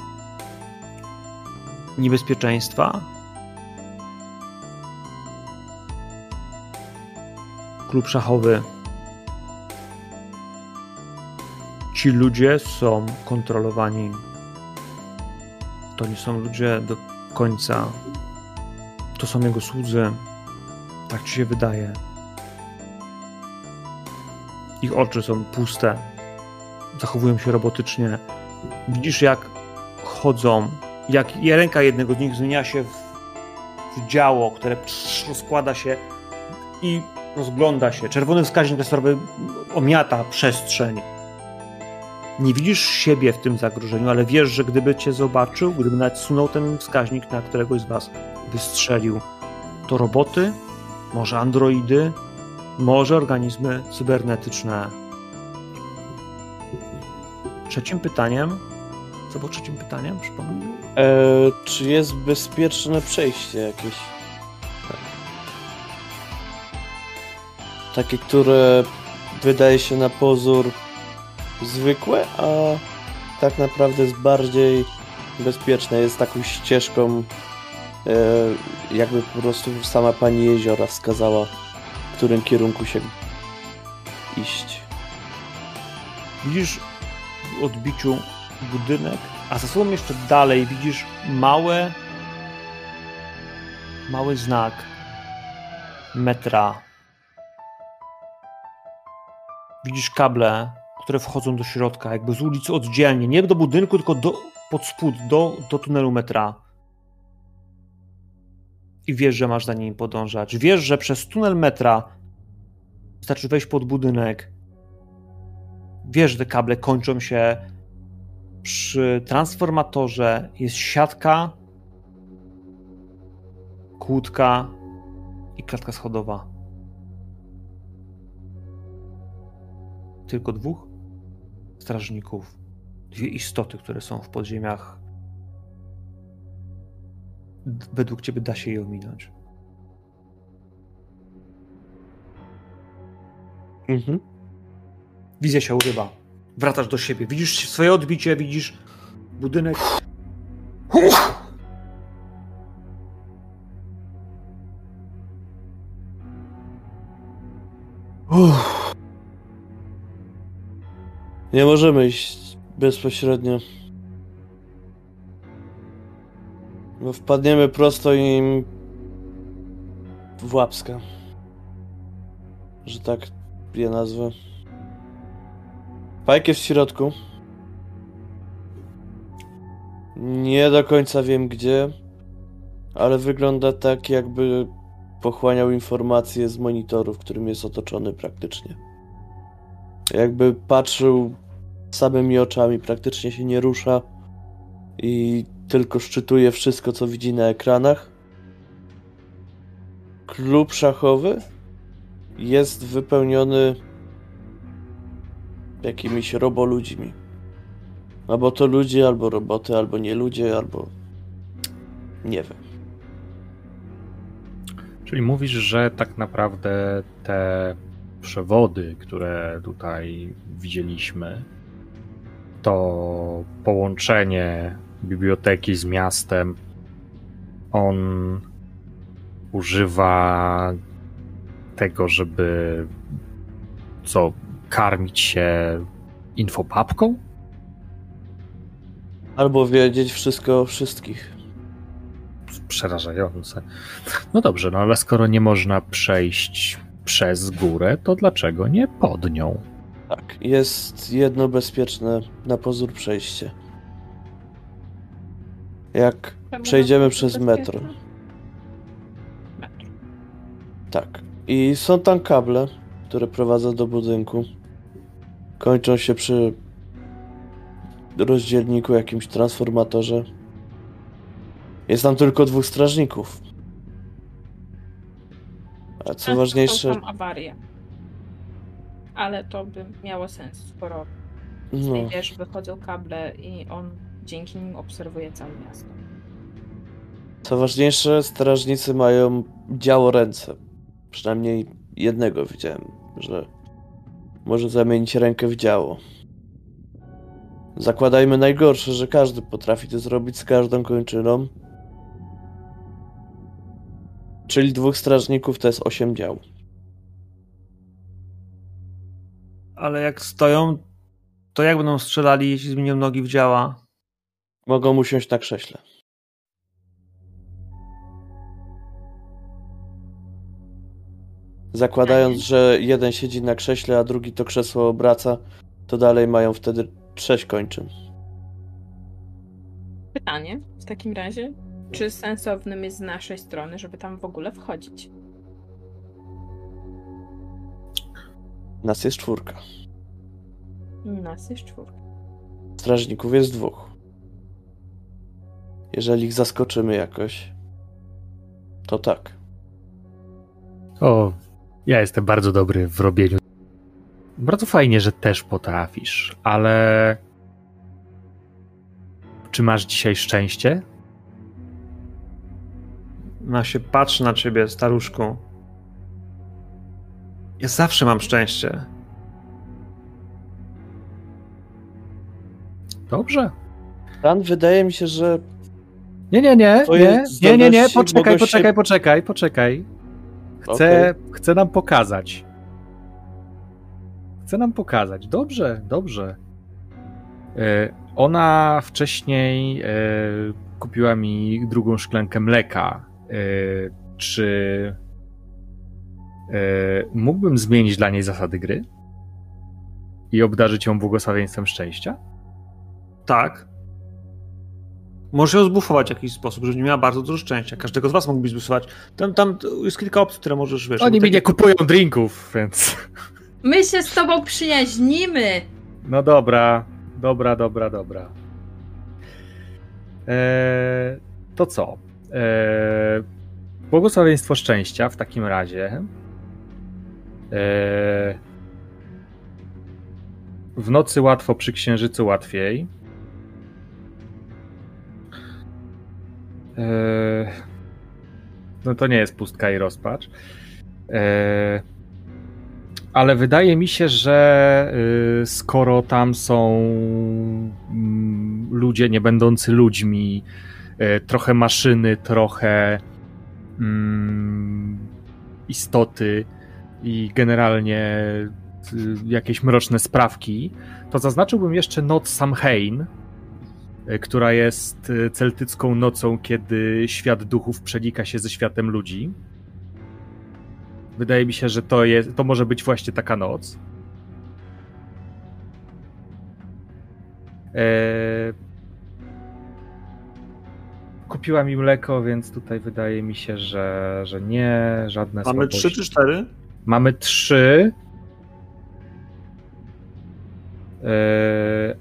niebezpieczeństwa. Klub szachowy. Ci ludzie są kontrolowani. To nie są ludzie do końca. To są jego słudzy. Tak ci się wydaje. Ich oczy są puste. Zachowują się robotycznie. Widzisz, jak chodzą, jak ręka jednego z nich zmienia się w, w działo, które rozkłada się i rozgląda się. Czerwony wskaźnik laserowy omiata przestrzeń. Nie widzisz siebie w tym zagrożeniu, ale wiesz, że gdyby cię zobaczył, gdyby nawet sunął ten wskaźnik na któregoś z was, wystrzelił. To roboty, może androidy, może organizmy cybernetyczne. Trzecim pytaniem. Co było trzecim pytaniem? Przypomnij. E, czy jest bezpieczne przejście jakieś? Takie, które wydaje się na pozór zwykłe, a tak naprawdę jest bardziej bezpieczne. Jest taką ścieżką, e, jakby po prostu sama pani jeziora wskazała, w którym kierunku się iść. Widzisz w odbiciu budynek, a za sobą jeszcze dalej widzisz małe, mały znak metra. Widzisz kable, które wchodzą do środka, jakby z ulicy oddzielnie, nie do budynku, tylko do, pod spód, do, do tunelu metra. I wiesz, że masz za nimi podążać. Wiesz, że przez tunel metra wystarczy wejść pod budynek. Wiesz, że te kable kończą się przy transformatorze. Jest siatka, kłódka i klatka schodowa. Tylko dwóch strażników, dwie istoty, które są w podziemiach. Według ciebie da się je ominąć. Mhm. Wizja się urywa. Wracasz do siebie. Widzisz swoje odbicie, widzisz budynek. Nie możemy iść bezpośrednio. Bo wpadniemy prosto im w łapska. Że tak je nazwę. Pajk jest w środku. Nie do końca wiem gdzie, ale wygląda tak, jakby pochłaniał informacje z monitorów, którym jest otoczony praktycznie. Jakby patrzył samymi oczami, praktycznie się nie rusza i tylko szczytuje wszystko, co widzi na ekranach. Klub szachowy jest wypełniony jakimiś roboludźmi. Albo to ludzie, albo roboty, albo nie ludzie, albo nie wiem. Czyli mówisz, że tak naprawdę te przewody, które tutaj widzieliśmy, to połączenie biblioteki z miastem, on używa tego, żeby co, karmić się infopapką? Albo wiedzieć wszystko o wszystkich. Przerażające. No dobrze, no ale skoro nie można przejść przez górę, to dlaczego nie pod nią? Tak, jest jedno bezpieczne na pozór przejście. Jak Czemu przejdziemy przez metro. Metro. Tak. I są tam kable, które prowadzą do budynku. Kończą się przy rozdzielniku, jakimś transformatorze. Jest tam tylko dwóch strażników. A co Często ważniejsze, Są tam awarie. Ale to by miało sens, skoro z no, wychodzą kable i on dzięki nim obserwuje całe miasto. co ważniejsze, strażnicy mają działo ręce. Przynajmniej jednego widziałem, że może zamienić rękę w działo. Zakładajmy najgorsze, że każdy potrafi to zrobić z każdą kończyną. Czyli dwóch strażników to jest osiem dział. Ale jak stoją, to jak będą strzelali, jeśli zmienią nogi w działa? Mogą usiąść na krześle. Zakładając, że jeden siedzi na krześle, a drugi to krzesło obraca, to dalej mają wtedy sześć kończyn. Pytanie w takim razie, czy sensownym jest z naszej strony, żeby tam w ogóle wchodzić? Nas jest czwórka. Nas jest czwórka. Strażników jest dwóch. Jeżeli ich zaskoczymy jakoś, to tak. O, ja jestem bardzo dobry w robieniu. Bardzo fajnie, że też potrafisz, ale. Czy masz dzisiaj szczęście? No się patrzy na ciebie, staruszku. Ja zawsze mam szczęście. Dobrze. Dan, wydaje mi się, że Nie, nie, nie, nie, nie, nie, nie, poczekaj, się- poczekaj, poczekaj, poczekaj. Chcę, chcę nam pokazać. Chcę nam pokazać. Dobrze, dobrze. E, Ona wcześniej e, kupiła mi drugą szklankę mleka. E, Czy mógłbym zmienić dla niej zasady gry i obdarzyć ją błogosławieństwem szczęścia? Tak. Możesz ją zbufować w jakiś sposób, żeby nie miała bardzo dużo szczęścia. Każdego z was mógłbyś zbufować. Tam, tam jest kilka opcji, które możesz, wiesz... Oni mi nie kupują drinków, więc. My się z tobą przyjaźnimy! No dobra, dobra, dobra, dobra. Eee, to co? Eee, błogosławieństwo szczęścia w takim razie. Eee, w nocy łatwo, przy księżycu łatwiej. Eee, no to nie jest pustka i rozpacz. Eee, ale wydaje mi się, że y, skoro tam są mm, ludzie nie będący ludźmi, y, trochę maszyny, trochę mm, istoty i generalnie y, jakieś mroczne sprawki, to zaznaczyłbym jeszcze noc Samhain, y, która jest y, celtycką nocą, kiedy świat duchów przenika się ze światem ludzi. Wydaje mi się, że to, jest, to może być właśnie taka noc. Eee... Kupiła mi mleko, więc tutaj wydaje mi się, że, że nie, żadne Mamy słabości. trzy czy cztery? Mamy trzy. Eee,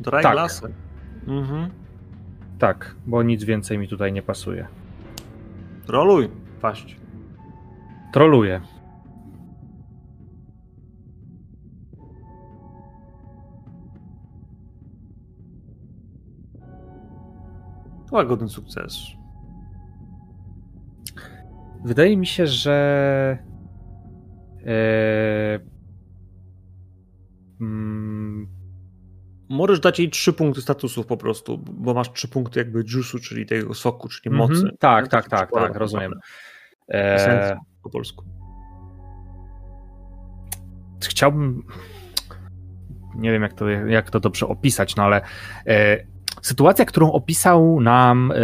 Dry Tak. glassy. Mhm. tak, bo nic więcej mi tutaj nie pasuje. Roluj. Paść. Troluję. Łagodny sukces. Wydaje mi się, że. Eee, mm, Możesz dać jej trzy punkty statusów po prostu, bo masz trzy punkty jakby juice'u, czyli tego soku, czyli mhm, mocy. Tak, Nie? tak, To tak, przykładowo, tak, rozumiem. Eee, po polsku. chciałbym. Nie wiem, jak to, jak to dobrze opisać, no ale e, sytuacja, którą opisał nam e,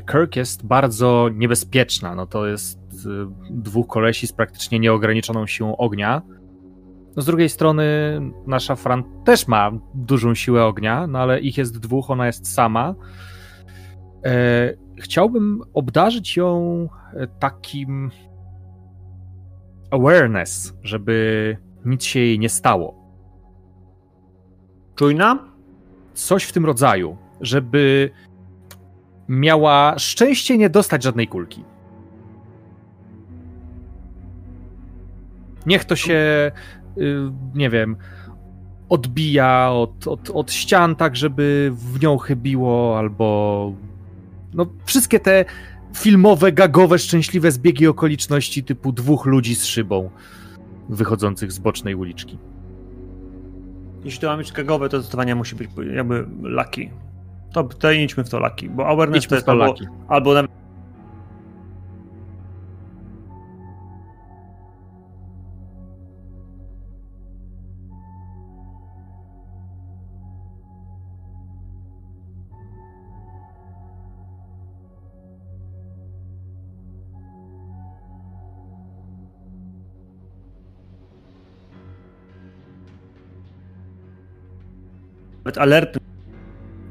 Kirk, jest bardzo niebezpieczna. No to jest dwóch kolesi z praktycznie nieograniczoną siłą ognia. No z drugiej strony, nasza Fran też ma dużą siłę ognia, no ale ich jest dwóch, ona jest sama. E, chciałbym obdarzyć ją e, takim awareness, żeby nic się jej nie stało. Czujna? Coś w tym rodzaju, żeby miała szczęście nie dostać żadnej kulki. Niech to się, y, nie wiem, odbija od, od, od ścian, tak żeby w nią chybiło, albo no wszystkie te filmowe, gagowe, szczęśliwe zbiegi okoliczności typu dwóch ludzi z szybą wychodzących z bocznej uliczki. Jeśli to ma być gagowe, to zdecydowanie musi być jakby lucky. To, to idźmy w to lucky, bo awareness Idźmy to jest to albo, albo na nawet alert,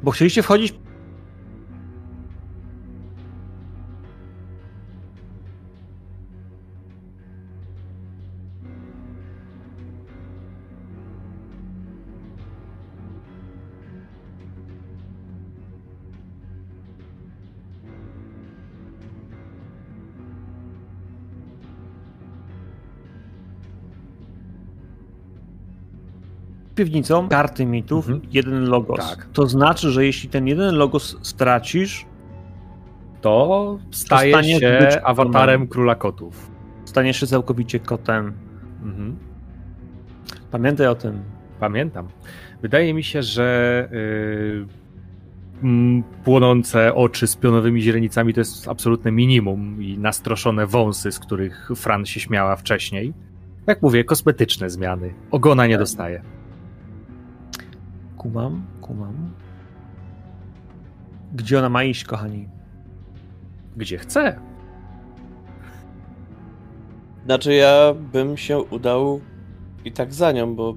bo chcieliście wchodzić piwnicą karty mitów, Mhm. jeden logos. Tak. To znaczy, że jeśli ten jeden logos stracisz, To staje się być awatarem króla kotów. staniesz się całkowicie kotem. Mhm. Pamiętaj o tym. Pamiętam. Wydaje mi się, że yy, płonące oczy z pionowymi źrenicami to jest absolutne minimum i nastroszone wąsy, z których Fran się śmiała wcześniej. Jak mówię, kosmetyczne zmiany. Ogona nie dostaje. Kumam, kumam. Gdzie ona ma iść, kochani? Gdzie chce. Znaczy ja bym się udał i tak za nią, bo...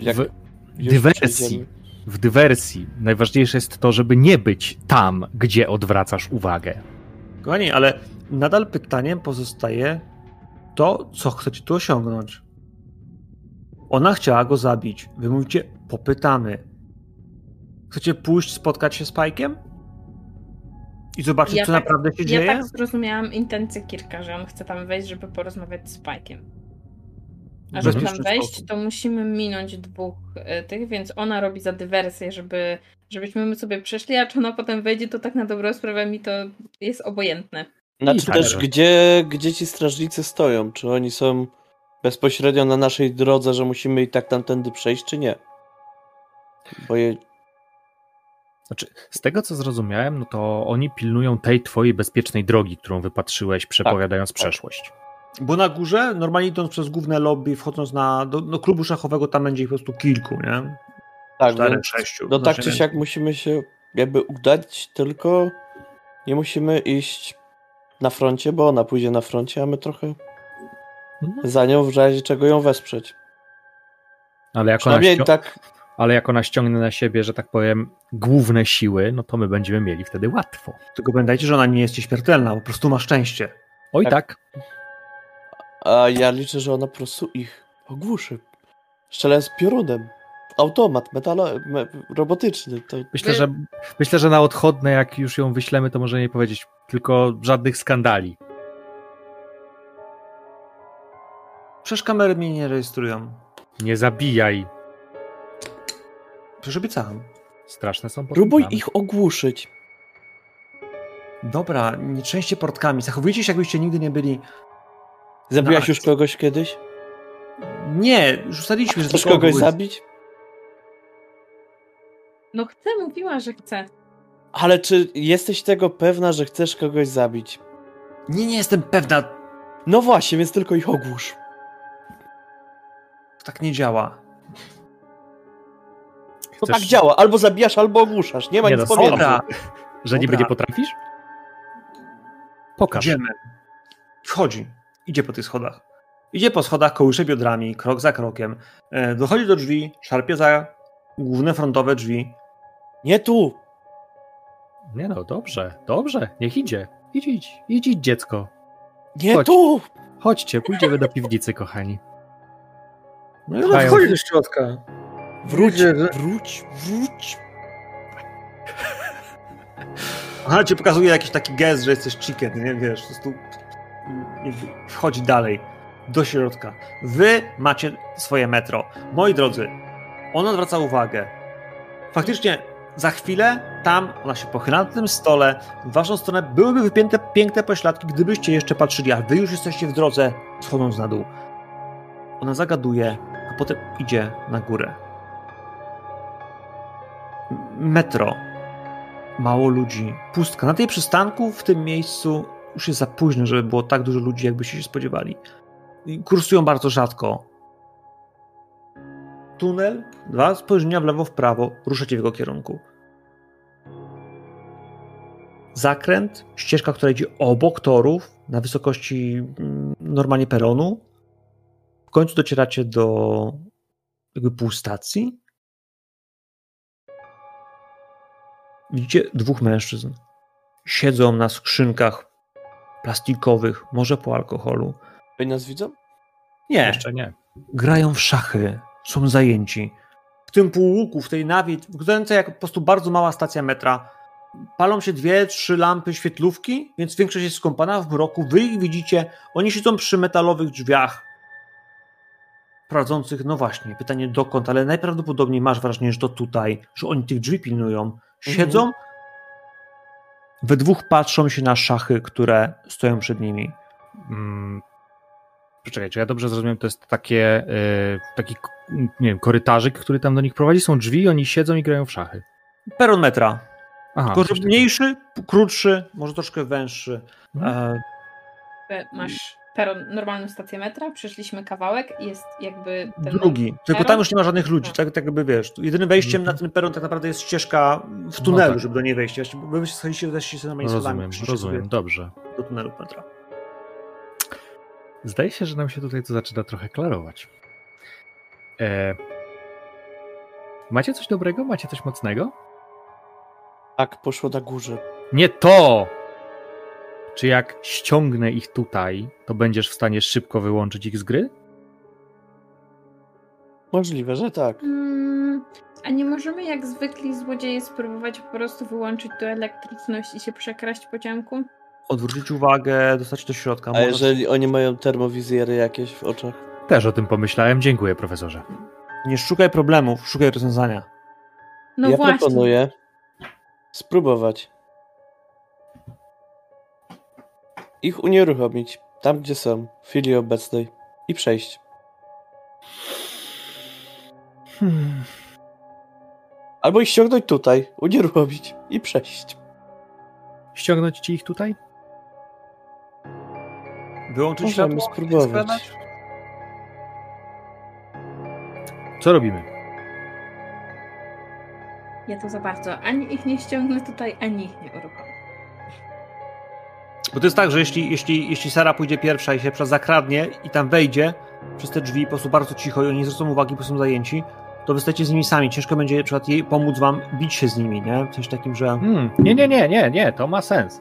Jak W dywersji. W dywersji najważniejsze jest to, żeby nie być tam, gdzie odwracasz uwagę. Kochani, ale nadal pytaniem pozostaje to, co chcecie tu osiągnąć. Ona chciała go zabić. Wy mówicie, popytamy. Chcecie pójść, spotkać się z Pajkiem? I zobaczyć, Ja co tak- naprawdę się Ja dzieje? tak zrozumiałam intencję Kirka, że on chce tam wejść, żeby porozmawiać z Pajkiem. A żeby tam wejść, sposób. to musimy minąć dwóch e, tych, więc ona robi za dywersję, żeby, żebyśmy my sobie przeszli, a czy ona potem wejdzie, to tak na dobrą sprawę mi to jest obojętne. Znaczy tak, też, gdzie, gdzie ci strażnicy stoją? Czy oni są bezpośrednio na naszej drodze, że musimy i tak tamtędy przejść, czy nie? Bo je... Znaczy, z tego co zrozumiałem, no to oni pilnują tej twojej bezpiecznej drogi, którą wypatrzyłeś, przepowiadając przeszłość. Bo na górze, normalnie idąc przez główne lobby, wchodząc na, do, do klubu szachowego, tam będzie ich po prostu kilku, nie? Tak, Czterech, więc, sześciu. no tak Znaczy, czy siak musimy się jakby udać, tylko nie musimy iść na froncie, bo ona pójdzie na froncie, a my trochę Mhm. za nią w razie czego ją wesprzeć. Ale jak, ona ścią- tak, ale jak ona ściągnie na siebie, że tak powiem, główne siły, no to my będziemy mieli wtedy łatwo. Tylko pamiętajcie, że ona nie jest śmiertelna, po prostu ma szczęście. Oj Tak. tak, a ja liczę, że ona po prostu ich ogłuszy. Strzelę z piorunem. Automat metalo, me, robotyczny. To myślę, że myślę, że na odchodne, jak już ją wyślemy, to może nie powiedzieć tylko żadnych skandali. Przecież kamery mnie nie rejestrują. Nie zabijaj. Przecież obiecałem. Straszne są próbuj podpisane. ich ogłuszyć. Dobra, nie trzęście portkami. Zachowujcie się, jakbyście nigdy nie byli. Zabiłaś już kogoś kiedyś? Nie, już ustaliliśmy, że tylko kogoś ogół- zabić? No chce, mówiła, że chce. Ale czy jesteś tego pewna, że chcesz kogoś zabić? Nie, nie jestem pewna. No właśnie, więc tylko ich ogłusz. Tak nie działa. To Chcesz- tak działa. Albo zabijasz, albo ogłuszasz. Nie ma Nie nic no, pomiędzy. Dobra, Że niby nie potrafisz? Pokaż. idziemy. Wchodzi. Idzie po tych schodach. Idzie po schodach, kołysze biodrami, krok za krokiem. E, Dochodzi do drzwi, szarpie za główne frontowe drzwi. Nie tu. Nie no, dobrze, dobrze, niech idzie. Idź, idź, idź, idź dziecko. Nie Chodź. tu. Chodźcie, pójdziemy do piwnicy, kochani. No ona wchodzi do środka. Wróć, że- wróć, wróć. Aha, ci pokazuje jakiś taki gest, że jesteś chicken, nie wiesz, po prostu wchodzi dalej do środka. Wy macie swoje metro. Moi drodzy, on odwraca uwagę. Faktycznie Za chwilę tam, ona się pochyla na tym stole, w waszą stronę byłyby wypięte piękne pośladki, gdybyście jeszcze patrzyli, a wy już jesteście w drodze, schodząc na dół. Ona zagaduje, a potem idzie na górę. Metro. Mało ludzi. Pustka. Na tej przystanku, w tym miejscu, już jest za późno, żeby było tak dużo ludzi, jakbyście się spodziewali. Kursują bardzo rzadko. Tunel, dwa spojrzenia w lewo, w prawo, ruszacie w jego kierunku. Zakręt, ścieżka, która idzie obok torów, na wysokości mm, normalnie peronu. W końcu docieracie do jakby półstacji. Widzicie dwóch mężczyzn. Siedzą na skrzynkach plastikowych, może po alkoholu. Oni nas widzą? Nie, Jeszcze nie. grają w szachy, są zajęci. W tym półłuku, w tej nawie, wyglądającej jak po prostu bardzo mała stacja metra, palą się dwie, trzy lampy świetlówki, więc większość jest skąpana w mroku. Wy ich widzicie, oni siedzą przy metalowych drzwiach prowadzących, no właśnie, pytanie dokąd, ale najprawdopodobniej masz wrażenie, że to tutaj, że oni tych drzwi pilnują. Siedzą, we dwóch patrzą się na szachy, które stoją przed nimi. Mm, Poczekaj, czy ja dobrze zrozumiałem, to jest takie, y, taki, nie wiem, korytarzyk, który tam do nich prowadzi, są drzwi, oni siedzą i grają w szachy. Peron metra. Aha, Tylko mniejszy, krótszy, może troszkę węższy. Mhm. E, Masz peron, normalną stację metra, przeszliśmy kawałek i jest jakby ten drugi. Tylko peron. tam już nie ma żadnych ludzi, No. tak, tak jakby wiesz. Jedynym wejściem Mhm. na ten peron tak naprawdę jest ścieżka w tunelu, tak. żeby do niej wejść. Wy schodzicie weszliście sobie normalnie schodami, Rozumiem, rozumiem, dobrze. do tunelu metra. Zdaje się, że nam się tutaj to zaczyna trochę klarować. E, macie coś dobrego? Macie coś mocnego? Tak, poszło na górze. Nie to! Czy jak ściągnę ich tutaj, to będziesz w stanie szybko wyłączyć ich z gry? Możliwe, że tak. Mm, a nie możemy jak zwykli złodzieje spróbować po prostu wyłączyć tu elektryczność i się przekraść po ciemku? Odwrócić uwagę, dostać do środka. A Może- jeżeli oni mają termowizjery jakieś w oczach? Też o tym pomyślałem. Dziękuję, profesorze. Nie szukaj problemów, szukaj rozwiązania. No ja właśnie. proponuję spróbować ich unieruchomić tam, gdzie są, w chwili obecnej i przejść. Hmm. Albo ich ściągnąć tutaj, unieruchomić i przejść. Ściągnąć ci ich tutaj? Wyłączyć Możemy światło? spróbować. Co robimy? Ja to za bardzo. Ani ich nie ściągnę tutaj, ani ich nie uruchomię. Bo to jest tak, że jeśli, jeśli, jeśli Sara pójdzie pierwsza i się przez zakradnie i tam wejdzie przez te drzwi po prostu bardzo cicho i oni nie zwrócą uwagi, bo są zajęci, to wystajecie z nimi sami. Ciężko będzie na przykład jej pomóc wam bić się z nimi, nie? Coś takim, że... Hmm, nie, nie, nie, nie, nie, to ma sens.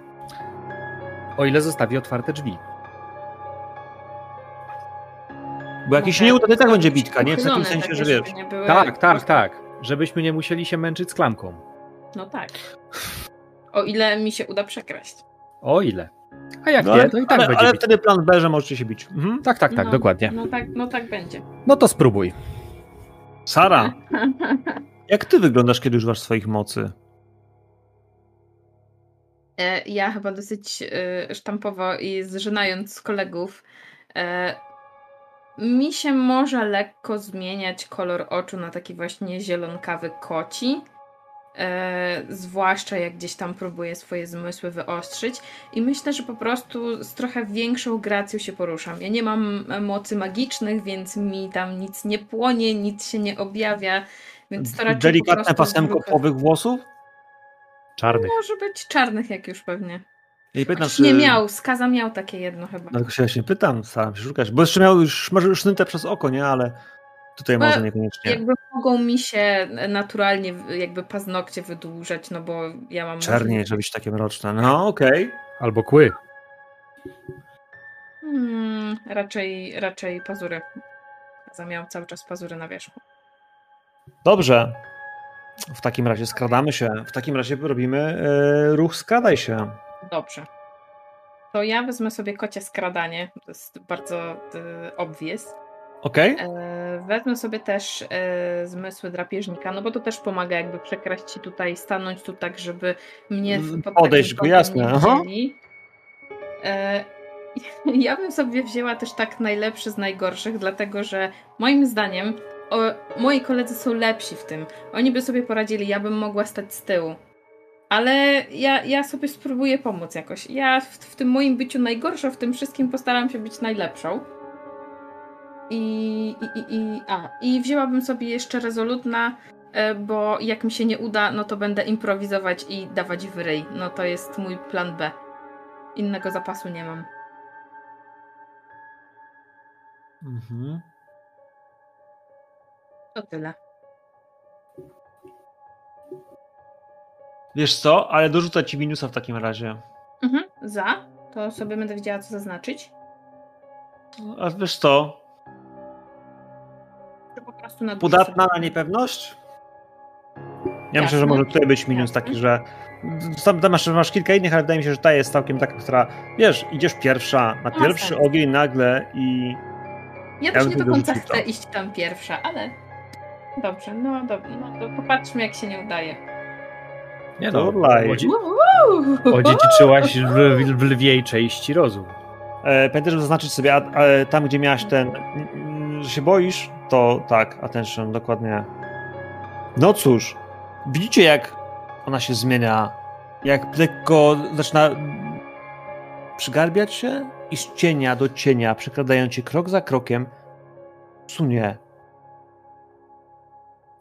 O ile zostawi otwarte drzwi. Bo jak jej się Może nie uda, to i tak będzie bitka, nie? W takim sensie, takie, że wiesz... Tak, tak, tak. Żebyśmy nie musieli się męczyć z klamką. No tak. O ile mi się uda przekraść. O ile. A jak No, nie, ale, to i tak ale, będzie ale bić. wtedy plan B, że możecie się bić. Mhm. Tak, tak, tak, no, dokładnie. No tak, no tak będzie. No to spróbuj. Sara, jak ty wyglądasz, kiedy używasz swoich mocy? E, Ja chyba dosyć e, sztampowo i zżynając kolegów, e, mi się może lekko zmieniać kolor oczu na taki właśnie zielonkawy koci. E, zwłaszcza jak gdzieś tam próbuję swoje zmysły wyostrzyć i myślę, że po prostu z trochę większą gracją się poruszam. Ja nie mam mocy magicznych, więc mi tam nic nie płonie, nic się nie objawia, więc to raczej po Delikatne prostu pasemko połowych włosów? Czarnych. Może być czarnych jak już pewnie. Ja pytam, Chociaż nie miał, Skaza miał takie jedno chyba. Dlatego się właśnie pytam, staram się szukać. Bo jeszcze miał już może sznynte przez oko, nie? Ale tutaj Bo może niekoniecznie. Jakby mogą mi się naturalnie jakby paznokcie wydłużać, no bo ja mam... Czernie, żeby być takie mroczne. No, okej. Albo kły. Hmm, raczej, raczej pazury. Skaza miał cały czas pazury na wierzchu. Dobrze. W takim razie skradamy się. W takim razie robimy e, ruch skradaj się. Dobrze. To ja wezmę sobie kocie skradanie. To jest bardzo y, obvious. Okej. E, Wezmę sobie też e, zmysły drapieżnika, no bo to też pomaga jakby przekraść się tutaj, stanąć tu tak, żeby mnie Mm, pod podejść go, jasne. E, ja bym sobie wzięła też tak najlepszy z najgorszych, dlatego że moim zdaniem o, moi koledzy są lepsi w tym. Oni by sobie poradzili, ja bym mogła stać z tyłu. Ale ja, ja sobie spróbuję pomóc jakoś. Ja w, w tym moim byciu najgorsza, w tym wszystkim postaram się być najlepszą. I, i, i, i, a, I wzięłabym sobie jeszcze rezolutna, e, bo jak mi się nie uda, no to będę improwizować i dawać w ryj. No to jest mój plan B. Innego zapasu nie mam. Mhm. To tyle. Wiesz co, ale dorzucę ci minusa w takim razie. Mhm. Za? To sobie będę wiedziała, co zaznaczyć. A wiesz co, Czy po prostu na podatna na niepewność? Ja myślę, że Jasne. może tutaj być minus taki, że tam, tam masz, masz kilka innych, ale wydaje mi się, że ta jest całkiem taka, która, wiesz, idziesz pierwsza na pierwszy sens. ogień nagle i Ja Ja też nie do końca chcę iść tam pierwsza, ale dobrze, no dobrze, no popatrzmy jak się nie udaje. Nie To no, laj. odzi- Uuu! odziedziczyłaś w, w lwiej części rozum. E, pamiętaj, żeby zaznaczyć sobie, a, a, tam gdzie miałaś ten, że się boisz, to tak, attention, dokładnie. No cóż, widzicie jak ona się zmienia, jak lekko zaczyna przygarbiać się i z cienia do cienia, przekradając się krok za krokiem, sunie.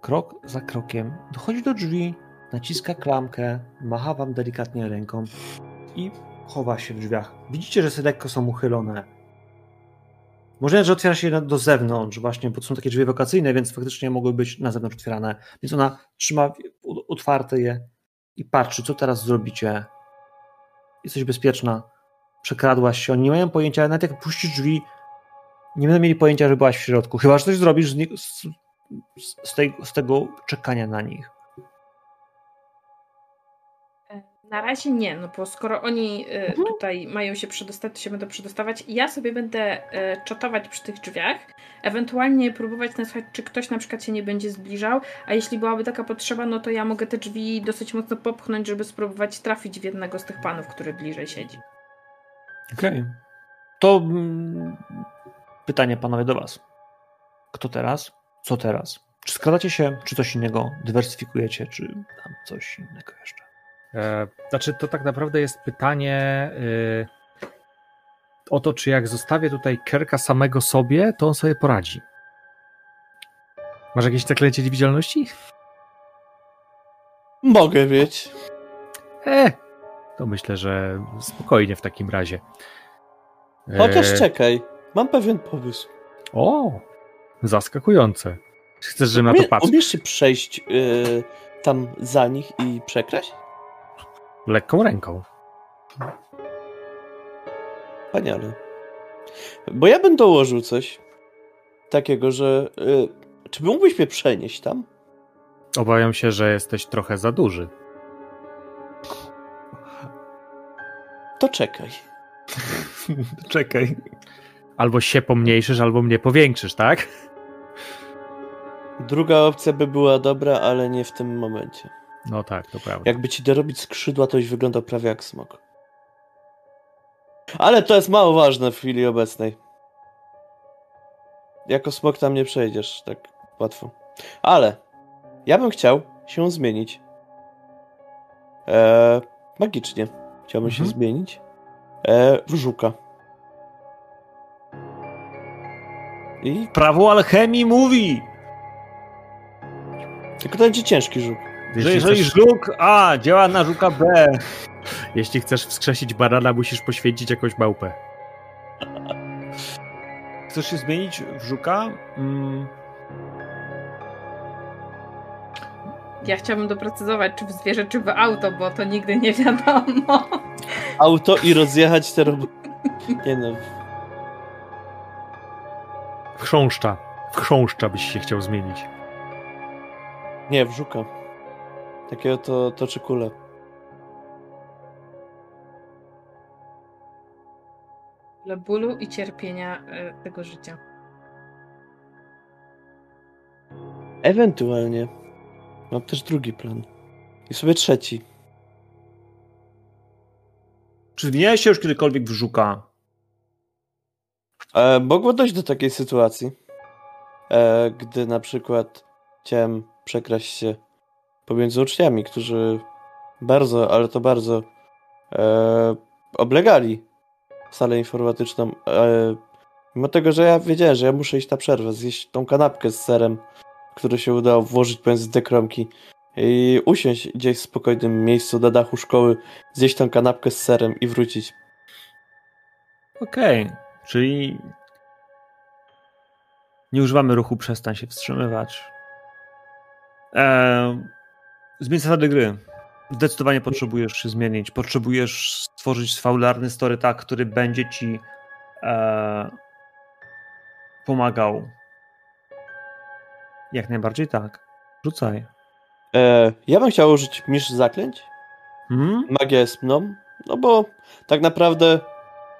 Krok za krokiem, dochodzi do drzwi, naciska klamkę, macha wam delikatnie ręką i chowa się w drzwiach. Widzicie, że lekko są uchylone. Może, że otwiera się do zewnątrz, właśnie, bo są takie drzwi ewakuacyjne, więc faktycznie mogły być na zewnątrz otwierane. Więc ona trzyma otwarte je i patrzy, co teraz zrobicie. Jesteś bezpieczna. Przekradłaś się. Oni nie mają pojęcia, nawet jak puścisz drzwi, nie będą mieli pojęcia, że byłaś w środku. Chyba, że coś zrobisz z, z, z, tej, z tego czekania na nich. Na razie nie, no bo skoro oni y, Mhm. tutaj mają się przedostać, to się będą przedostawać. Ja sobie będę y, czatować przy tych drzwiach, ewentualnie próbować nasłuchać, czy ktoś na przykład się nie będzie zbliżał, a jeśli byłaby taka potrzeba, no to ja mogę te drzwi dosyć mocno popchnąć, żeby spróbować trafić w jednego z tych panów, który bliżej siedzi. Okej. To mm, pytanie, panowie, do was. Kto teraz? Co teraz? Czy skradacie się, czy coś innego dywersyfikujecie, czy tam coś innego jeszcze? E, znaczy, to tak naprawdę jest pytanie y, o to, czy jak zostawię tutaj Kerka samego sobie, to on sobie poradzi. Masz jakieś zaklęcie niewidzialności? Mogę mieć. E, to myślę, że spokojnie w takim razie. E, Chociaż czekaj, mam pewien pomysł. O, zaskakujące. Chcesz, żebym na to patrzył? umiesz się przejść y, tam za nich i przekraść? Lekką ręką. Wspaniale. Bo ja bym dołożył coś takiego, że y, czy mógłbyś mnie przenieść tam? Obawiam się, że jesteś trochę za duży. To czekaj. Czekaj. Albo się pomniejszysz, albo mnie powiększysz, tak? Druga opcja by była dobra, ale nie w tym momencie. No tak, to prawda. Jakby ci dorobić skrzydła, to byś wyglądał prawie jak smok. Ale to jest mało ważne w chwili obecnej. Jako smok tam nie przejdziesz tak łatwo. Ale ja bym chciał się zmienić. E, magicznie. Chciałbym się Mhm. zmienić. E, w żuka. I Prawo alchemii mówi, tylko to będzie ciężki żuk. Że Jeśli jeżeli chcesz, żuk A działa na żuka B, jeśli chcesz wskrzesić barana, musisz poświęcić jakąś małpę. chcesz się zmienić w żuka? Mm, Ja chciałabym doprecyzować, czy w zwierzę, czy w auto, bo to nigdy nie wiadomo. Auto i rozjechać te roboty. Nie no. W chrząszcza. W chrząszcza byś się chciał zmienić. Nie, w żuka. Takiego to toczy kulę. Dla bólu i cierpienia e, tego życia. Ewentualnie. Mam też drugi plan. I sobie trzeci. Czy zmieniałeś się już kiedykolwiek w żuka? E, mogło dojść do takiej sytuacji, e, gdy na przykład chciałem przekraść się pomiędzy uczniami, którzy bardzo, ale to bardzo e, oblegali salę informatyczną. E, mimo tego, że ja wiedziałem, że ja muszę iść na przerwę, zjeść tą kanapkę z serem, który się udało włożyć pomiędzy te kromki i usiąść gdzieś w spokojnym miejscu na dachu szkoły, zjeść tą kanapkę z serem i wrócić. Okej, okay. czyli nie używamy ruchu przestań się wstrzymywać. Eee, zmień zasady gry. Zdecydowanie potrzebujesz się zmienić. Potrzebujesz stworzyć faularny story tak, który będzie ci e, pomagał. Jak najbardziej tak. Rzucaj. E, ja bym chciał użyć misz zaklęć. Hmm? Magia jest mną. No bo tak naprawdę,